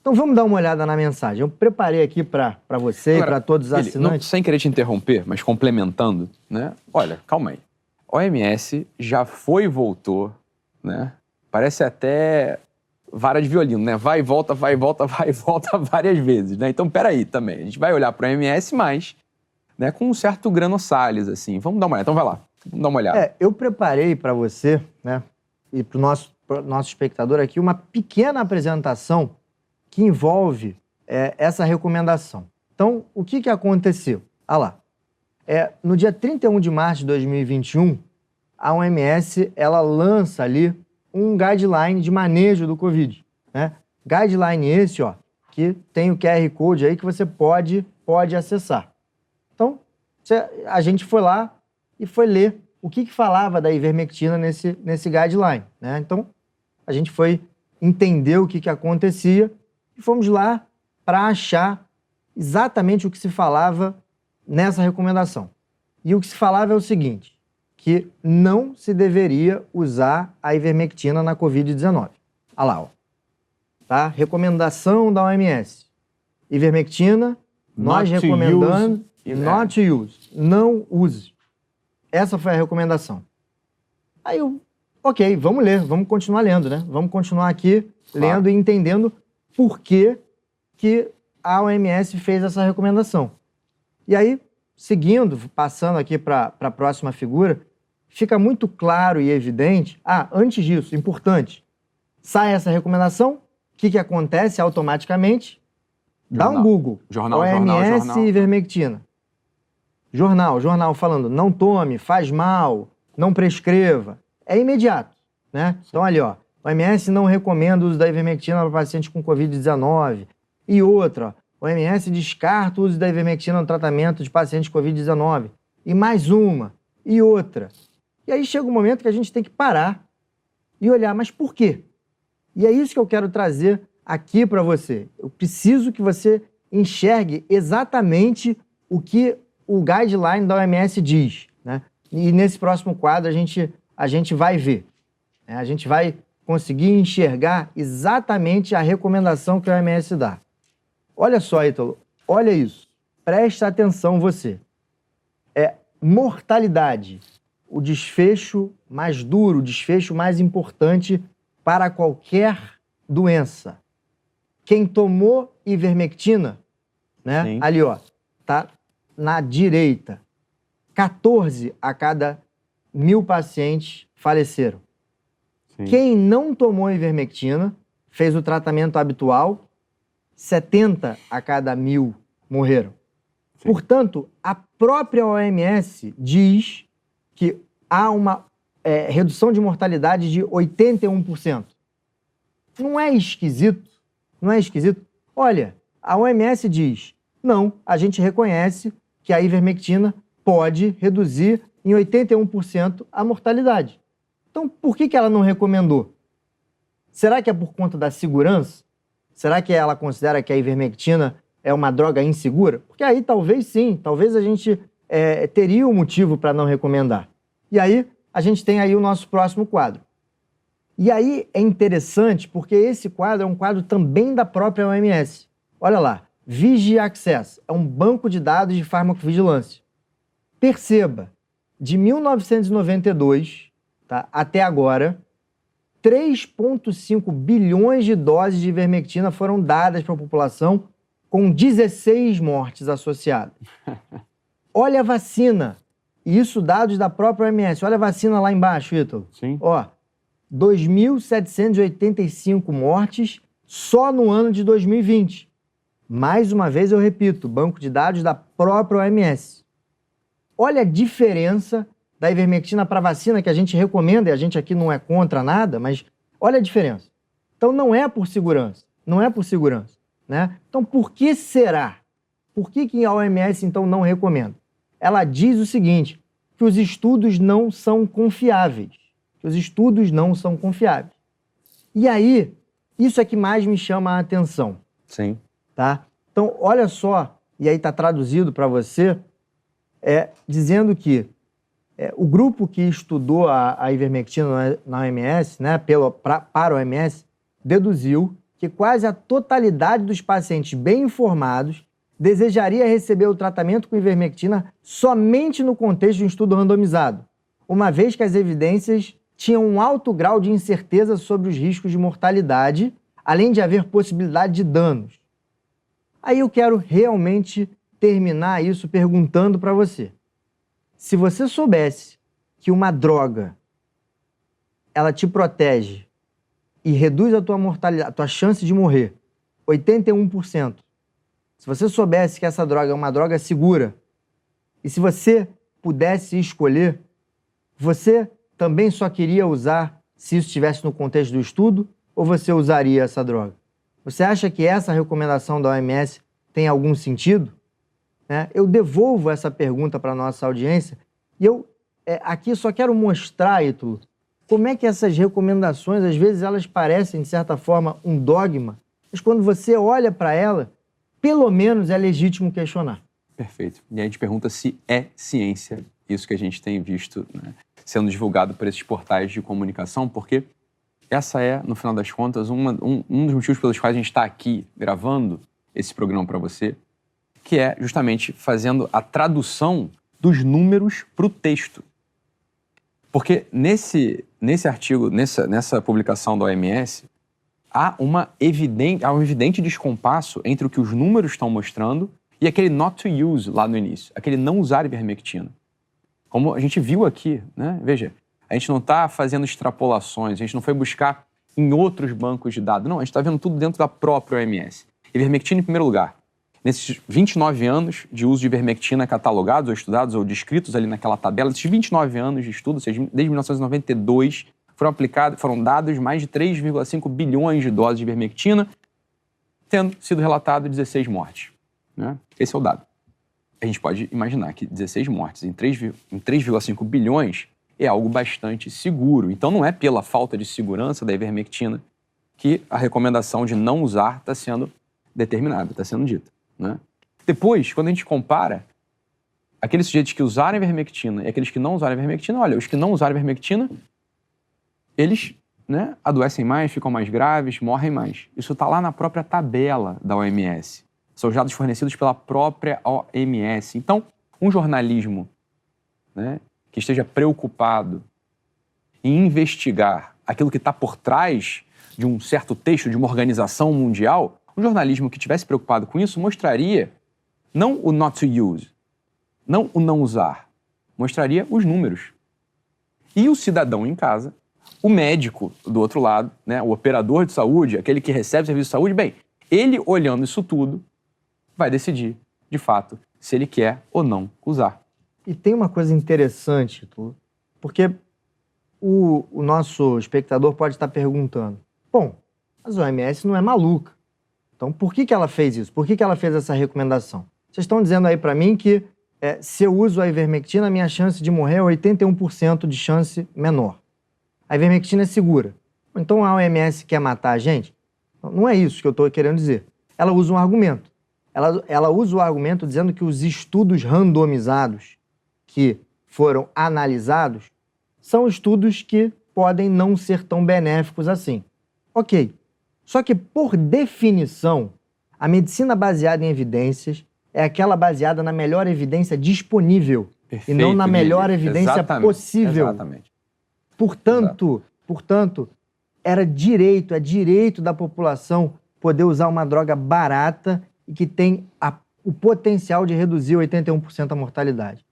Então vamos dar uma olhada na mensagem. Eu preparei aqui para você Agora, e para todos os assinantes. Não, sem querer te interromper, mas complementando, né? Olha, calma aí. OMS já foi e voltou, né? Parece até vara de violino, né? Vai e volta, vai e volta, vai e volta várias vezes, né? Então, peraí também. A gente vai olhar para o MS mais, né? Com um certo grano Salles, assim. Vamos dar uma olhada. Então, vai lá. Vamos dar uma olhada. É, eu preparei para você, né? E para o nosso, nosso espectador aqui, uma pequena apresentação que envolve é, essa recomendação. Então, o que, que aconteceu? Ah lá. É, no dia 31 de março de 2021, a OMS ela lança ali um guideline de manejo do Covid. Né? Guideline esse, ó, que tem o QR Code aí que você pode, pode acessar. A gente foi lá e foi ler o que, que falava da ivermectina nesse, nesse guideline. Né? Então, a gente foi entender o que, que acontecia e fomos lá para achar exatamente o que se falava nessa recomendação. E o que se falava é o seguinte: que não se deveria usar a ivermectina na Covid-19. Olha lá, ó. Tá? Recomendação da OMS. Ivermectina, nós not recomendamos use. not use. Não use. Essa foi a recomendação. Aí eu, ok, vamos ler, vamos continuar lendo, né? Vamos continuar aqui claro. lendo e entendendo por que, que a OMS fez essa recomendação. E aí, seguindo, passando aqui para a próxima figura, fica muito claro e evidente. Ah, antes disso, importante, sai essa recomendação, o que, que acontece automaticamente? Jornal. Dá um Google. Jornal, OMS jornal, jornal. e vermectina. Jornal, jornal falando, não tome, faz mal, não prescreva. É imediato, né? Sim. Então ali, ó, OMS não recomenda o uso da ivermectina para pacientes com Covid-19. E outra, OMS descarta o uso da ivermectina no tratamento de pacientes com Covid-19. E mais uma, e outra. E aí chega um momento que a gente tem que parar e olhar, mas por quê? E é isso que eu quero trazer aqui para você. Eu preciso que você enxergue exatamente o que o guideline da OMS diz. Né? E nesse próximo quadro a gente, a gente vai ver. Né? A gente vai conseguir enxergar exatamente a recomendação que a OMS dá. Olha só, Ítalo, olha isso. Presta atenção você. É mortalidade o desfecho mais duro, o desfecho mais importante para qualquer doença. Quem tomou ivermectina, né? Sim. Ali, ó, tá na direita. 14 a cada mil pacientes faleceram. Sim. Quem não tomou ivermectina, fez o tratamento habitual, 70 a cada mil morreram. Sim. Portanto, a própria OMS diz que há uma é, redução de mortalidade de 81%. Não é esquisito? Não é esquisito? Olha, a OMS diz: não, a gente reconhece que a ivermectina pode reduzir em 81% a mortalidade. Então, por que, ela não recomendou? Será que é por conta da segurança? Será que ela considera que a ivermectina é uma droga insegura? Porque aí talvez sim, talvez a gente é, teria um motivo para não recomendar. E aí a gente tem aí o nosso próximo quadro. E aí é interessante porque esse quadro é um quadro também da própria OMS. Olha lá, Vigi Access é um banco de dados de farmacovigilância. Perceba, de 1992 tá, até agora, 3,5 bilhões de doses de ivermectina foram dadas para a população, com 16 mortes associadas. Olha a vacina. Isso dados da própria OMS. Olha a vacina lá embaixo, Ítalo. Sim. Ó, 2.785 mortes só no ano de 2020. Mais uma vez eu repito, banco de dados da própria OMS. Olha a diferença da ivermectina para vacina que a gente recomenda, e a gente aqui não é contra nada, mas olha a diferença. Então não é por segurança, não é por segurança, né? Então por que será? Por que, que a OMS então não recomenda? Ela diz o seguinte, que os estudos não são confiáveis. Que os estudos não são confiáveis. E aí, isso é que mais me chama a atenção. Sim. Tá? Então, olha só, e aí está traduzido para você, é, dizendo que é, o grupo que estudou a, a ivermectina na OMS, né, pelo, pra, para a OMS, deduziu que quase a totalidade dos pacientes bem informados desejaria receber o tratamento com ivermectina somente no contexto de um estudo randomizado, uma vez que as evidências tinham um alto grau de incerteza sobre os riscos de mortalidade, além de haver possibilidade de danos. Aí eu quero realmente terminar isso perguntando para você. Se você soubesse que uma droga ela te protege e reduz a tua mortalidade, a tua chance de morrer 81%. Se você soubesse que essa droga é uma droga segura e se você pudesse escolher, você também só queria usar se isso estivesse no contexto do estudo ou você usaria essa droga? Você acha que essa recomendação da OMS tem algum sentido? Né? Eu devolvo essa pergunta para a nossa audiência e eu é, aqui só quero mostrar, Ítalo, como é que essas recomendações, às vezes, elas parecem, de certa forma, um dogma, mas quando você olha para ela, pelo menos é legítimo questionar. Perfeito. E a gente pergunta se é ciência isso que a gente tem visto né, sendo divulgado por esses portais de comunicação, porque essa é, no final das contas, uma, um, um dos motivos pelos quais a gente está aqui gravando esse programa para você, que é justamente fazendo a tradução dos números para o texto. Porque nesse, nesse artigo, nessa, nessa publicação da OMS, há, uma evidente, há um evidente descompasso entre o que os números estão mostrando e aquele not to use lá no início, aquele não usar ivermectina. Como a gente viu aqui, né? Veja, a gente não está fazendo extrapolações, a gente não foi buscar em outros bancos de dados. Não, a gente está vendo tudo dentro da própria OMS. Ivermectina em primeiro lugar. Nesses 29 anos de uso de ivermectina catalogados ou estudados ou descritos ali naquela tabela, esses 29 anos de estudo, ou seja, desde 1992, foram aplicados, foram dados mais de 3,5 bilhões de doses de ivermectina, tendo sido relatado 16 mortes. Né? Esse é o dado. A gente pode imaginar que 16 mortes em 3,5 bilhões é algo bastante seguro. Então não é pela falta de segurança da ivermectina que a recomendação de não usar está sendo determinada, está sendo dita. Né? Depois, quando a gente compara aqueles sujeitos que usaram ivermectina e aqueles que não usaram ivermectina, olha, os que não usaram ivermectina, eles né, adoecem mais, ficam mais graves, morrem mais. Isso está lá na própria tabela da OMS. São os dados fornecidos pela própria OMS. Então, um jornalismo né, que esteja preocupado em investigar aquilo que está por trás de um certo texto, de uma organização mundial, Um jornalismo que tivesse preocupado com isso mostraria não o not to use, não o não usar, mostraria os números. E o cidadão em casa, o médico do outro lado, né, o operador de saúde, aquele que recebe serviço de saúde, bem, ele olhando isso tudo, vai decidir, de fato, se ele quer ou não usar. E tem uma coisa interessante, porque o, o nosso espectador pode estar perguntando: bom, mas a OMS não é maluca. Então, por que, que ela fez isso? Por que, que ela fez essa recomendação? Vocês estão dizendo aí para mim que é, se eu uso a ivermectina, a minha chance de morrer é 81% de chance menor. A ivermectina é segura. Então a OMS quer matar a gente? Não é isso que eu estou querendo dizer. Ela usa um argumento. Ela, ela usa o argumento dizendo que os estudos randomizados que foram analisados são estudos que podem não ser tão benéficos assim. Ok. Só que, por definição, a medicina baseada em evidências é aquela baseada na melhor evidência disponível Perfeito, e não na melhor evidência exatamente, possível. Exatamente. Portanto, Exato. portanto, era direito, é direito da população poder usar uma droga barata e que tem a, o potencial de reduzir 81% a mortalidade.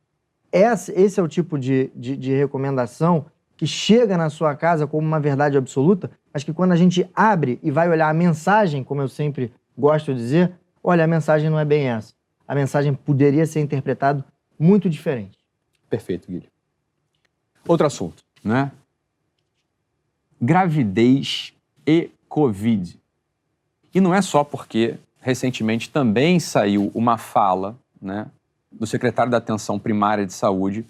Esse, esse é o tipo de, de, de recomendação que chega na sua casa como uma verdade absoluta, mas que quando a gente abre e vai olhar a mensagem, como eu sempre gosto de dizer, olha, a mensagem não é bem essa a mensagem poderia ser interpretada muito diferente. Perfeito, Guilherme. Outro assunto, né? Gravidez e Covid. E não é só porque recentemente também saiu uma fala, né, do secretário da Atenção Primária de Saúde,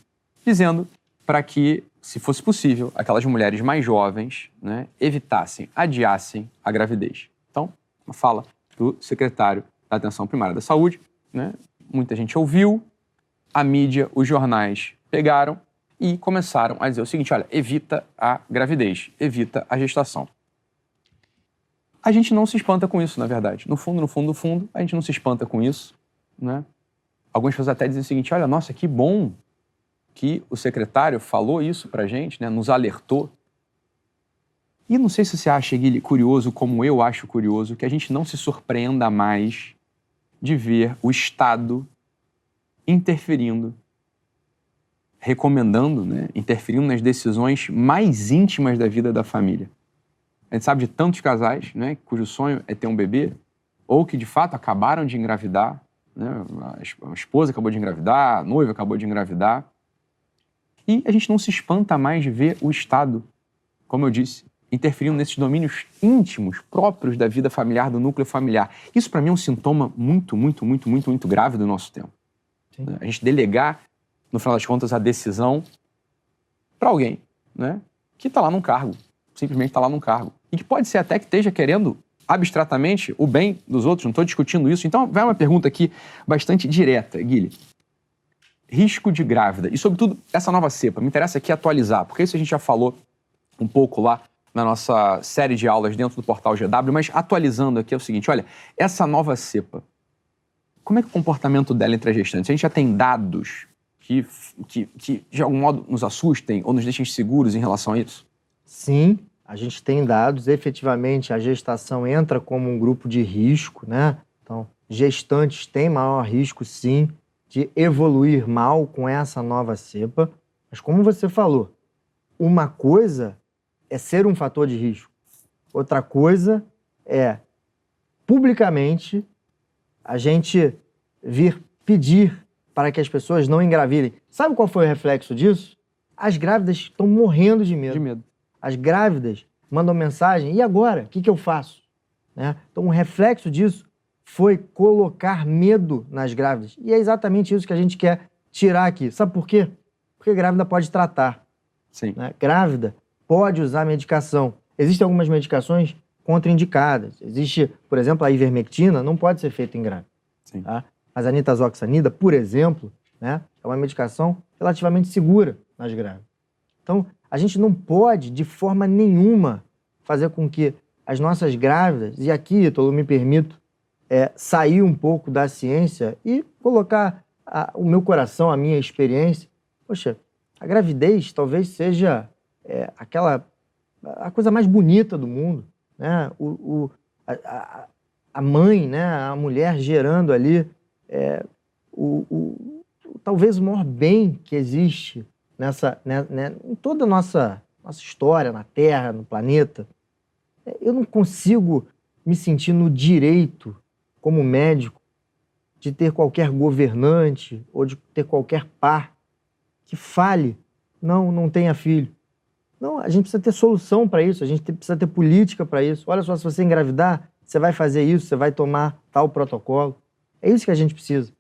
dizendo para que, se fosse possível, aquelas mulheres mais jovens né, evitassem, adiassem a gravidez. Então, uma fala do secretário da Atenção Primária da Saúde, né? Muita gente ouviu, a mídia, os jornais pegaram e começaram a dizer o seguinte: olha, evita a gravidez, evita a gestação. A gente não se espanta com isso, na verdade. No fundo, no fundo, no fundo, a gente não se espanta com isso. Né? Algumas pessoas até dizem o seguinte: olha, nossa, que bom que o secretário falou isso pra gente, né? nos alertou. E não sei se você acha, Guilherme, curioso, como eu acho curioso, que a gente não se surpreenda mais de ver o Estado interferindo, recomendando, né, interferindo nas decisões mais íntimas da vida da família. A gente sabe de tantos casais né, cujo sonho é ter um bebê, ou que de fato acabaram de engravidar, né, a esposa acabou de engravidar, a noiva acabou de engravidar. E a gente não se espanta mais de ver o Estado, como eu disse, interferindo nesses domínios íntimos próprios da vida familiar, do núcleo familiar. Isso, para mim, é um sintoma muito, muito, muito, muito, muito grave do nosso tempo. Sim. A gente delegar, no final das contas, a decisão para alguém né, que está lá num cargo, simplesmente está lá num cargo. E que pode ser até que esteja querendo abstratamente o bem dos outros, não estou discutindo isso. Então, vai uma pergunta aqui bastante direta, Guilherme. Risco de grávida, e sobretudo essa nova cepa, me interessa aqui atualizar, porque isso a gente já falou um pouco lá na nossa série de aulas dentro do portal GW, mas atualizando aqui é o seguinte: olha, essa nova cepa, como é que o comportamento dela entre as gestantes? A gente já tem dados que, que, que de algum modo nos assustem ou nos deixem seguros em relação a isso? Sim, a gente tem dados. Efetivamente, a gestação entra como um grupo de risco, né? Então, gestantes têm maior risco, sim, de evoluir mal com essa nova cepa. Mas, como você falou, uma coisa é ser um fator de risco. Outra coisa é, publicamente, a gente vir pedir para que as pessoas não engravidem. Sabe qual foi o reflexo disso? As grávidas estão morrendo de medo. De medo. As grávidas mandam mensagem, e agora? O que, que eu faço? Né? Então, o reflexo disso foi colocar medo nas grávidas. E é exatamente isso que a gente quer tirar aqui. Sabe por quê? Porque grávida pode tratar. Sim. Né? Grávida pode usar medicação. Existem algumas medicações contraindicadas. Existe, por exemplo, a ivermectina, não pode ser feita em grávida. Tá? Mas a nitazoxanida, por exemplo, né, é uma medicação relativamente segura nas grávidas. Então, a gente não pode, de forma nenhuma, fazer com que as nossas grávidas, e aqui, eu me permito, é, sair um pouco da ciência e colocar a, o meu coração, a minha experiência. Poxa, a gravidez talvez seja é, aquela a coisa mais bonita do mundo, né? O, o a, a, a mãe, né, a mulher gerando ali é, o, o, talvez o maior bem que existe nessa, né, né, em toda a nossa, nossa história, na Terra, no planeta. É, eu não consigo me sentir no direito, como médico, de ter qualquer governante ou de ter qualquer par que fale, não, não tenha filho. Não, a gente precisa ter solução para isso, a gente precisa ter política para isso. Olha só, se você engravidar, você vai fazer isso, você vai tomar tal protocolo. É isso que a gente precisa.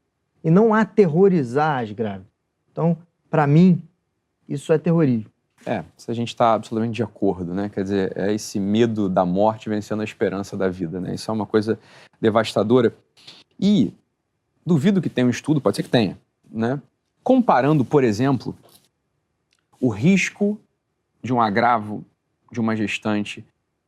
E não aterrorizar as grávidas. Então, para mim, isso é terrorismo. É, se a gente está absolutamente de acordo, né? Quer dizer, é esse medo da morte vencendo a esperança da vida, né? Isso é uma coisa devastadora. E duvido que tenha um estudo, pode ser que tenha, né? Comparando, por exemplo, o risco de um agravo de uma gestante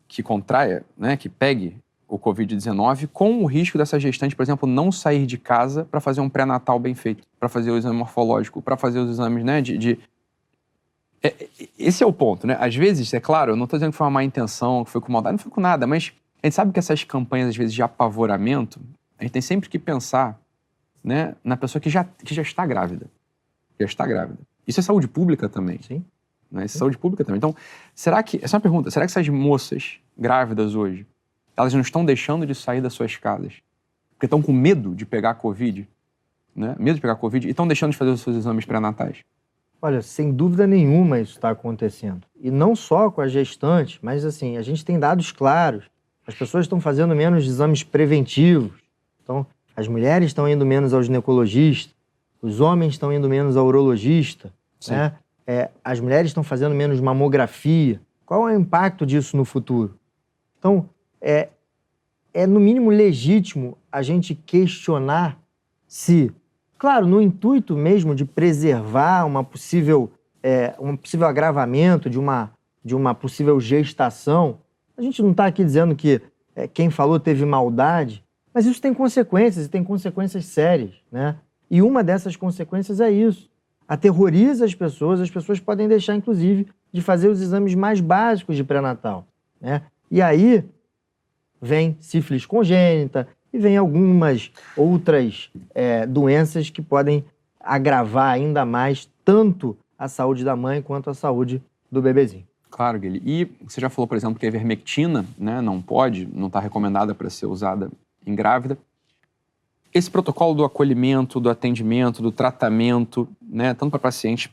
que contraia, né, que pegue o Covid-19 com o risco dessa gestante, por exemplo, não sair de casa para fazer um pré-natal bem feito, para fazer o exame morfológico, para fazer os exames né, de, de... É, esse é o ponto, né? Às vezes, é claro, eu não estou dizendo que foi uma má intenção, que foi com maldade, não foi com nada, mas a gente sabe que essas campanhas, às vezes, de apavoramento, a gente tem sempre que pensar né, na pessoa que já, que já está grávida. Já está grávida. Isso é saúde pública também. Sim. Né? Isso é saúde pública também. Então, será que. Essa é uma pergunta. Será que essas moças grávidas hoje elas não estão deixando de sair das suas casas, porque estão com medo de pegar a Covid, né? medo de pegar a Covid, e estão deixando de fazer os seus exames pré-natais. Olha, sem dúvida nenhuma isso está acontecendo. E não só com a gestante, mas assim, a gente tem dados claros. As pessoas estão fazendo menos exames preventivos. Então, as mulheres estão indo menos ao ginecologista, os homens estão indo menos ao urologista, né? É, as mulheres estão fazendo menos mamografia. Qual é o impacto disso no futuro? Então, é, é no mínimo legítimo a gente questionar se, claro, no intuito mesmo de preservar uma possível, é, um possível agravamento de uma, de uma possível gestação, a gente não está aqui dizendo que é, quem falou teve maldade, mas isso tem consequências, e tem consequências sérias, né? E uma dessas consequências é isso. Aterroriza as pessoas, as pessoas podem deixar, inclusive, de fazer os exames mais básicos de pré-natal, né? E aí, vem sífilis congênita e vem algumas outras é, doenças que podem agravar ainda mais tanto a saúde da mãe quanto a saúde do bebezinho. Claro, Guilherme. E você já falou, por exemplo, que a ivermectina né, não pode, não está recomendada para ser usada em grávida. Esse protocolo do acolhimento, do atendimento, do tratamento, né, tanto para pacientes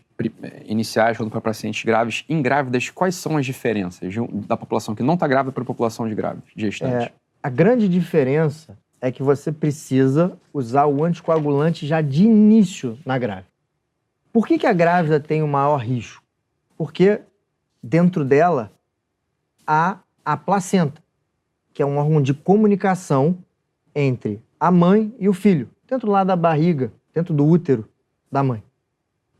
iniciais quanto para pacientes graves, em grávidas, quais são as diferenças da população que não está grávida para a população de grávidas, de gestantes? É, a grande diferença é que você precisa usar o anticoagulante já de início na grávida. Por que, que a grávida tem o maior risco? Porque dentro dela há a placenta, que é um órgão de comunicação entre a mãe e o filho, dentro lá da barriga, dentro do útero da mãe.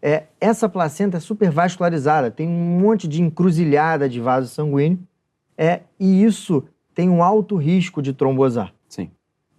É, essa placenta é super vascularizada, tem um monte de encruzilhada de vaso sanguíneo, é, e isso tem um alto risco de trombosar. Sim.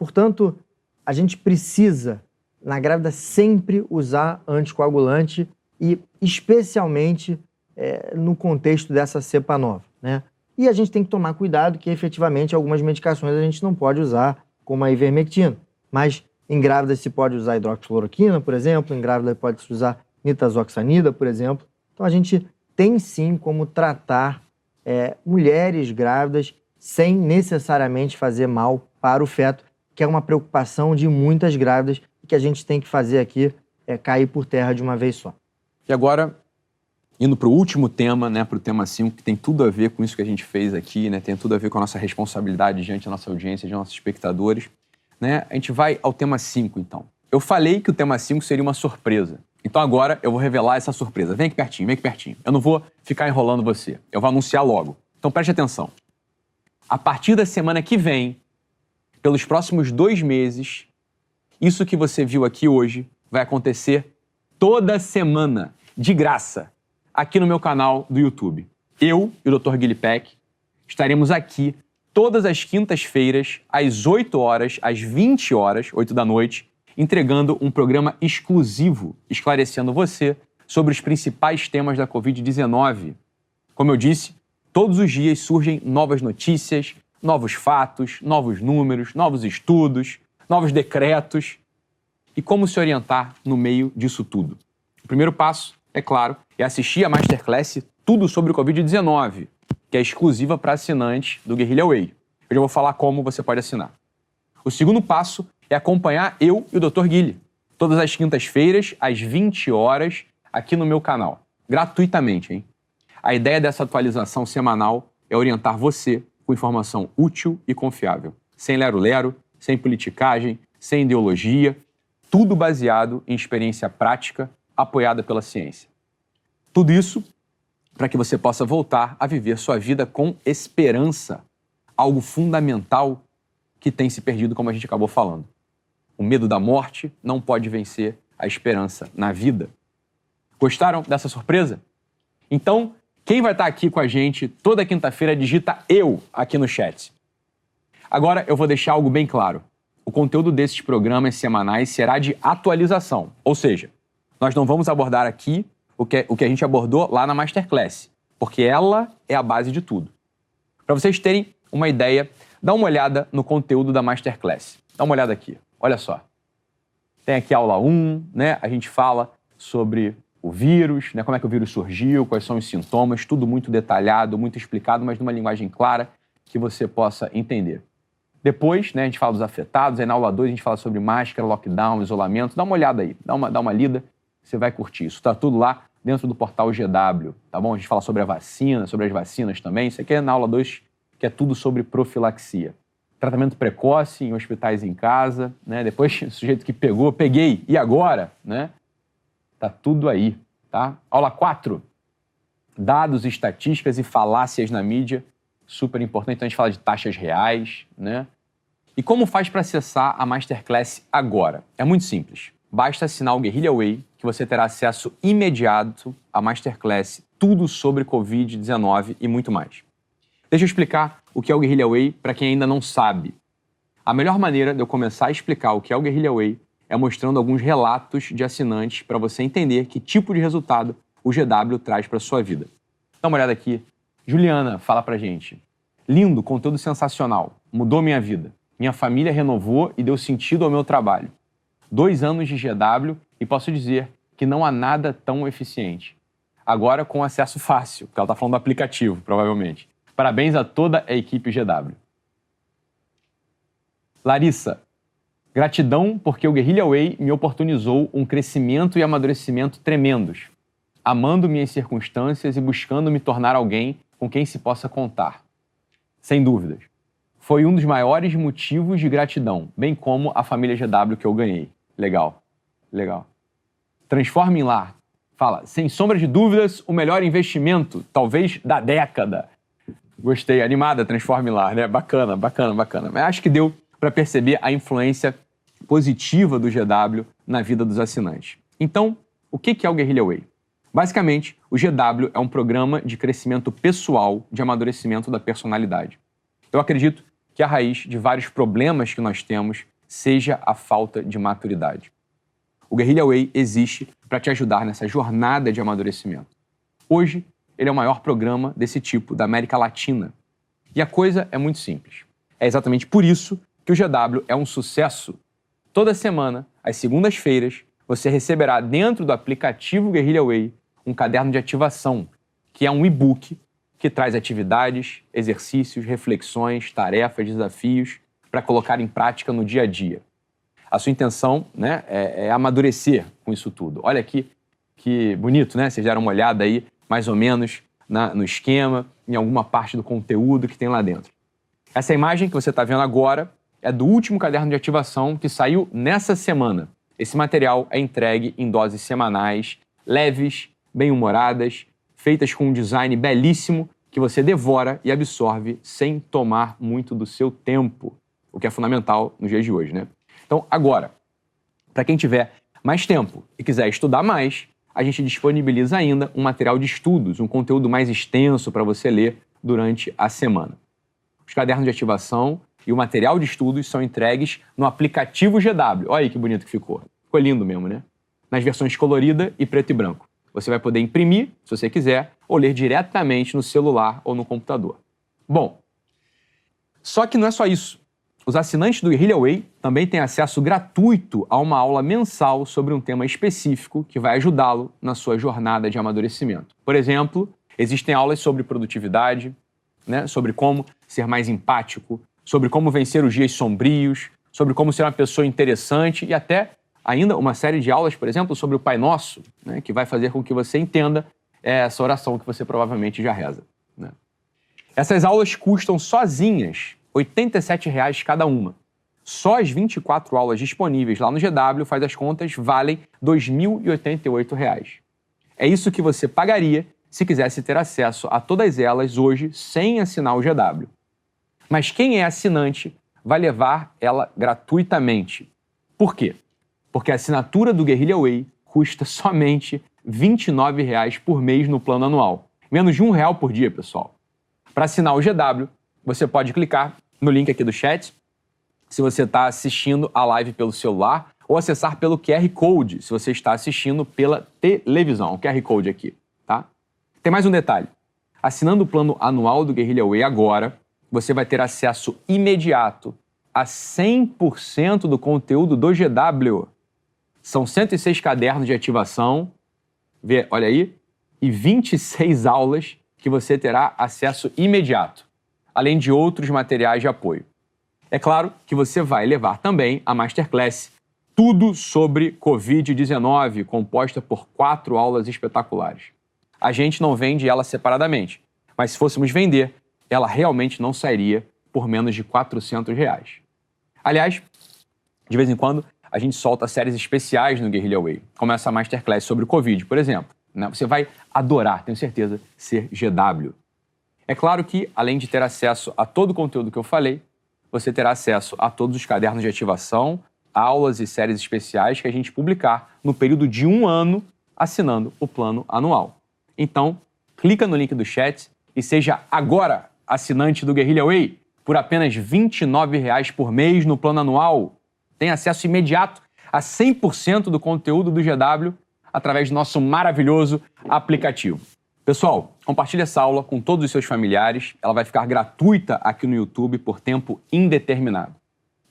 Portanto, a gente precisa, na grávida, sempre usar anticoagulante e especialmente é, no contexto dessa cepa nova, né? E a gente tem que tomar cuidado que efetivamente algumas medicações a gente não pode usar como a ivermectina. Mas em grávidas se pode usar hidroxicloroquina, por exemplo, em grávida pode-se usar nitazoxanida, por exemplo. Então a gente tem sim como tratar é, mulheres grávidas sem necessariamente fazer mal para o feto, que é uma preocupação de muitas grávidas e que a gente tem que fazer aqui é cair por terra de uma vez só. E agora, indo para o último tema, né, para o tema 5, que tem tudo a ver com isso que a gente fez aqui, né, tem tudo a ver com a nossa responsabilidade diante da nossa audiência, de nossos espectadores. Né? A gente vai ao tema 5, então. Eu falei que o tema 5 seria uma surpresa. Então agora eu vou revelar essa surpresa. Vem aqui pertinho, vem aqui pertinho. Eu não vou ficar enrolando você. Eu vou anunciar logo. Então preste atenção. A partir da semana que vem, pelos próximos dois meses, isso que você viu aqui hoje vai acontecer toda semana, de graça, aqui no meu canal do YouTube. Eu e o Dr. Guilherme Peck estaremos aqui todas as quintas-feiras, às 8 horas, às 20 horas, 8 da noite, entregando um programa exclusivo esclarecendo você sobre os principais temas da Covid-19. Como eu disse, todos os dias surgem novas notícias, novos fatos, novos números, novos estudos, novos decretos e como se orientar no meio disso tudo. O primeiro passo, é claro, é assistir a Masterclass Tudo sobre o Covid-19, que é exclusiva para assinantes do Guerrilla Way. Eu já vou falar como você pode assinar. O segundo passo é acompanhar eu e o Dr. Guilherme, todas as quintas-feiras, às 20 horas, aqui no meu canal, gratuitamente, hein? A ideia dessa atualização semanal é orientar você com informação útil e confiável, sem lero-lero, sem politicagem, sem ideologia, tudo baseado em experiência prática apoiada pela ciência. Tudo isso para que você possa voltar a viver sua vida com esperança, algo fundamental que tem se perdido, como a gente acabou falando. O medo da morte não pode vencer a esperança na vida. Gostaram dessa surpresa? Então, quem vai estar aqui com a gente toda quinta-feira digita eu aqui no chat. Agora eu vou deixar algo bem claro. O conteúdo desses programas semanais será de atualização, ou seja, nós não vamos abordar aqui o que, o que a gente abordou lá na Masterclass, porque ela é a base de tudo. Para vocês terem uma ideia, dá uma olhada no conteúdo da Masterclass. Dá uma olhada aqui, olha só. Tem aqui a aula 1, né? A gente fala sobre o vírus, né? como é que o vírus surgiu, quais são os sintomas, tudo muito detalhado, muito explicado, mas numa linguagem clara que você possa entender. Depois, né, a gente fala dos afetados, aí na aula 2 a gente fala sobre máscara, lockdown, isolamento. Dá uma olhada aí, dá uma, dá uma lida, você vai curtir. Isso está tudo lá dentro do portal GW, tá bom? A gente fala sobre a vacina, sobre as vacinas também. Isso aqui é na aula 2, que é tudo sobre profilaxia. Tratamento precoce em hospitais em casa, né? Depois, o sujeito que pegou, peguei, e agora, né? Tá tudo aí, tá? Aula 4, dados, estatísticas e falácias na mídia, super importante. Então a gente fala de taxas reais, né? E como faz para acessar a Masterclass agora? É muito simples. Basta assinar o Guerrilla Way que você terá acesso imediato à Masterclass, tudo sobre Covid-19 e muito mais. Deixa eu explicar o que é o Guerrilla Way para quem ainda não sabe. A melhor maneira de eu começar a explicar o que é o Guerrilla Way é mostrando alguns relatos de assinantes para você entender que tipo de resultado o GW traz para sua vida. Dá uma olhada aqui. Juliana fala para gente. Lindo, conteúdo sensacional. Mudou minha vida. Minha família renovou e deu sentido ao meu trabalho. Dois anos de GW e posso dizer que não há nada tão eficiente. Agora com acesso fácil, porque ela está falando do aplicativo, provavelmente. Parabéns a toda a equipe GW. Larissa, gratidão porque o Guerrilla Way me oportunizou um crescimento e amadurecimento tremendos, amando minhas circunstâncias e buscando me tornar alguém com quem se possa contar. Sem dúvidas. Foi um dos maiores motivos de gratidão, bem como a família GW que eu ganhei. Legal, legal. Transforme em lar. Fala, sem sombra de dúvidas, o melhor investimento, talvez da década. Gostei, animada, transforme em lar, né? Bacana, bacana, bacana. Mas acho que deu para perceber a influência positiva do GW na vida dos assinantes. Então, o que é o Guerrilla Way? Basicamente, o GW é um programa de crescimento pessoal, de amadurecimento da personalidade. Eu acredito que a raiz de vários problemas que nós temos seja a falta de maturidade. O Guerrilla Way existe para te ajudar nessa jornada de amadurecimento. Hoje, ele é o maior programa desse tipo da América Latina. E a coisa é muito simples. É exatamente por isso que o GW é um sucesso. Toda semana, às segundas-feiras, você receberá dentro do aplicativo Guerrilla Way um caderno de ativação, que é um e-book que traz atividades, exercícios, reflexões, tarefas, desafios para colocar em prática no dia a dia a sua intenção né, é, é amadurecer com isso tudo. Olha aqui que bonito, né? Vocês deram uma olhada aí, mais ou menos, na, no esquema, em alguma parte do conteúdo que tem lá dentro. Essa imagem que você está vendo agora é do último caderno de ativação que saiu nessa semana. Esse material é entregue em doses semanais, leves, bem-humoradas, feitas com um design belíssimo que você devora e absorve sem tomar muito do seu tempo, o que é fundamental nos dias de hoje, né? Então, agora, para quem tiver mais tempo e quiser estudar mais, a gente disponibiliza ainda um material de estudos, um conteúdo mais extenso para você ler durante a semana. Os cadernos de ativação e o material de estudos são entregues no aplicativo GW. Olha aí que bonito que ficou. Ficou lindo mesmo, né? Nas versões colorida e preto e branco. Você vai poder imprimir, se você quiser, ou ler diretamente no celular ou no computador. Bom, Só que não é só isso. Os assinantes do Guerrilla Way também têm acesso gratuito a uma aula mensal sobre um tema específico que vai ajudá-lo na sua jornada de amadurecimento. Por exemplo, existem aulas sobre produtividade, né, sobre como ser mais empático, sobre como vencer os dias sombrios, sobre como ser uma pessoa interessante e até ainda uma série de aulas, por exemplo, sobre o Pai Nosso, né, que vai fazer com que você entenda essa oração que você provavelmente já reza. Né? Essas aulas custam sozinhas R$ 87,00 cada uma. Só as 24 aulas disponíveis lá no GW, faz as contas, valem R$ 2.088. É isso que você pagaria se quisesse ter acesso a todas elas hoje sem assinar o GW. Mas quem é assinante vai levar ela gratuitamente. Por quê? Porque a assinatura do Guerrilla Way custa somente R$ 29,00 por mês no plano anual. Menos de um real por dia, pessoal. Para assinar o GW, você pode clicar no link aqui do chat, se você está assistindo a live pelo celular, ou acessar pelo QR Code, se você está assistindo pela televisão, o QR Code aqui, tá? Tem mais um detalhe. Assinando o plano anual do Guerrilla Way agora, você vai ter acesso imediato a 100% do conteúdo do GW. São 106 cadernos de ativação, vê, olha aí, e 26 aulas que você terá acesso imediato além de outros materiais de apoio. É claro que você vai levar também a Masterclass Tudo sobre Covid-19, composta por quatro aulas espetaculares. A gente não vende ela separadamente, mas se fôssemos vender, ela realmente não sairia por menos de 400 reais. Aliás, de vez em quando, a gente solta séries especiais no Guerrilla Way, como essa Masterclass sobre o Covid, por exemplo. Né? Você vai adorar, tenho certeza, ser GW. É claro que, além de ter acesso a todo o conteúdo que eu falei, você terá acesso a todos os cadernos de ativação, aulas e séries especiais que a gente publicar no período de um ano assinando o plano anual. Então, clica no link do chat e seja agora assinante do Guerrilla Way por apenas R$ 29,00 por mês no plano anual. Tem acesso imediato a 100% do conteúdo do GW através do nosso maravilhoso aplicativo. Pessoal, compartilhe essa aula com todos os seus familiares. Ela vai ficar gratuita aqui no YouTube por tempo indeterminado.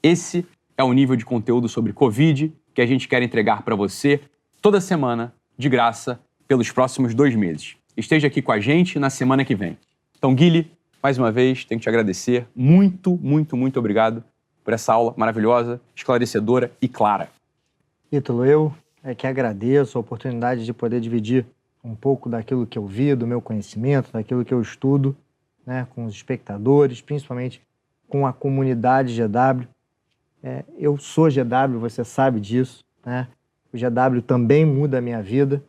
Esse é o nível de conteúdo sobre Covid que a gente quer entregar para você toda semana, de graça, pelos próximos dois meses. Esteja aqui com a gente na semana que vem. Então, Guilherme, mais uma vez, tenho que te agradecer. Muito, muito, muito obrigado por essa aula maravilhosa, esclarecedora e clara. Ítalo, eu é que agradeço a oportunidade de poder dividir um pouco daquilo que eu vi, do meu conhecimento, daquilo que eu estudo, né, com os espectadores, principalmente com a comunidade GW. É, eu sou GW, você sabe disso, né? O GW também muda a minha vida.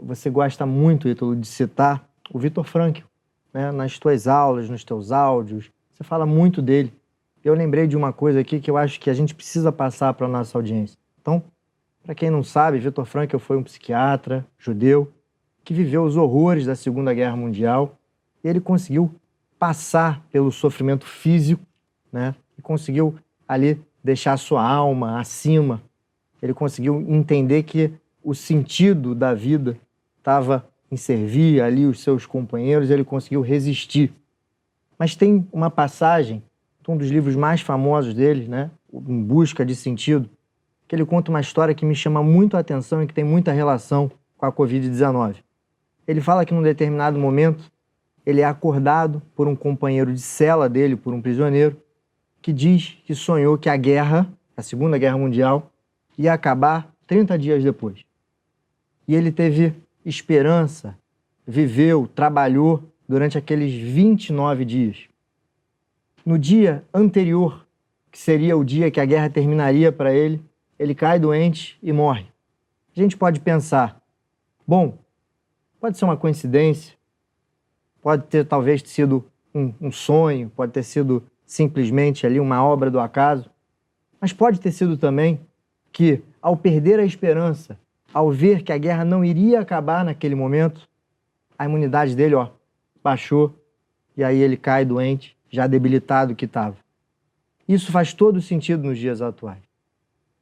Você gosta muito, Ítalo, de citar o Vitor Frankl, né? Nas tuas aulas, nos teus áudios, você fala muito dele. Eu lembrei de uma coisa aqui que eu acho que a gente precisa passar para a nossa audiência. Então, para quem não sabe, Vitor Frankl foi um psiquiatra judeu que viveu os horrores da Segunda Guerra Mundial. E ele conseguiu passar pelo sofrimento físico, né? E conseguiu ali deixar a sua alma acima. Ele conseguiu entender que o sentido da vida estava em servir ali os seus companheiros, ele conseguiu resistir. Mas tem uma passagem, um dos livros mais famosos dele, né? Em Busca de Sentido, que ele conta uma história que me chama muito a atenção e que tem muita relação com a Covid-19. Ele fala que num determinado momento ele é acordado por um companheiro de cela dele, por um prisioneiro, que diz que sonhou que a guerra, a Segunda Guerra Mundial, ia acabar 30 dias depois. E ele teve esperança, viveu, trabalhou durante aqueles 29 dias. No dia anterior, que seria o dia que a guerra terminaria para ele, ele cai doente e morre. A gente pode pensar: bom, Pode ser uma coincidência, pode ter talvez sido um, um sonho, pode ter sido simplesmente ali uma obra do acaso, mas pode ter sido também que, ao perder a esperança, ao ver que a guerra não iria acabar naquele momento, a imunidade dele ó, baixou e aí ele cai doente, já debilitado que estava. Isso faz todo sentido nos dias atuais.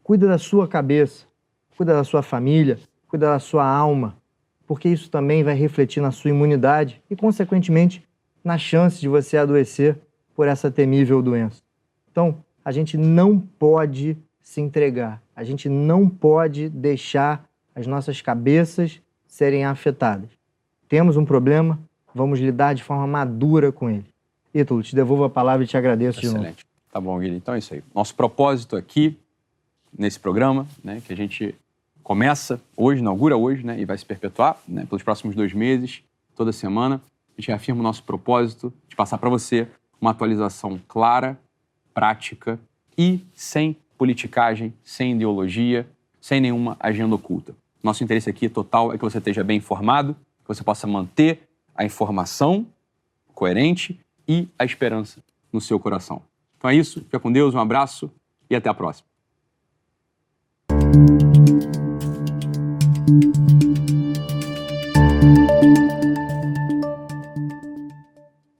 Cuida da sua cabeça, cuida da sua família, cuida da sua alma, porque isso também vai refletir na sua imunidade e, consequentemente, na chance de você adoecer por essa temível doença. Então, a gente não pode se entregar, a gente não pode deixar as nossas cabeças serem afetadas. Temos um problema, vamos lidar de forma madura com ele. Ítalo, te devolvo a palavra e te agradeço Excelente. de novo. Tá bom, Guilherme. Então é isso aí. Nosso propósito aqui, nesse programa, né, que a gente começa hoje, inaugura hoje, né, e vai se perpetuar né, pelos próximos dois meses, toda semana. A gente reafirma o nosso propósito de passar para você uma atualização clara, prática e sem politicagem, sem ideologia, sem nenhuma agenda oculta. Nosso interesse aqui total é que você esteja bem informado, que você possa manter a informação coerente e a esperança no seu coração. Então é isso, fica com Deus, um abraço e até a próxima.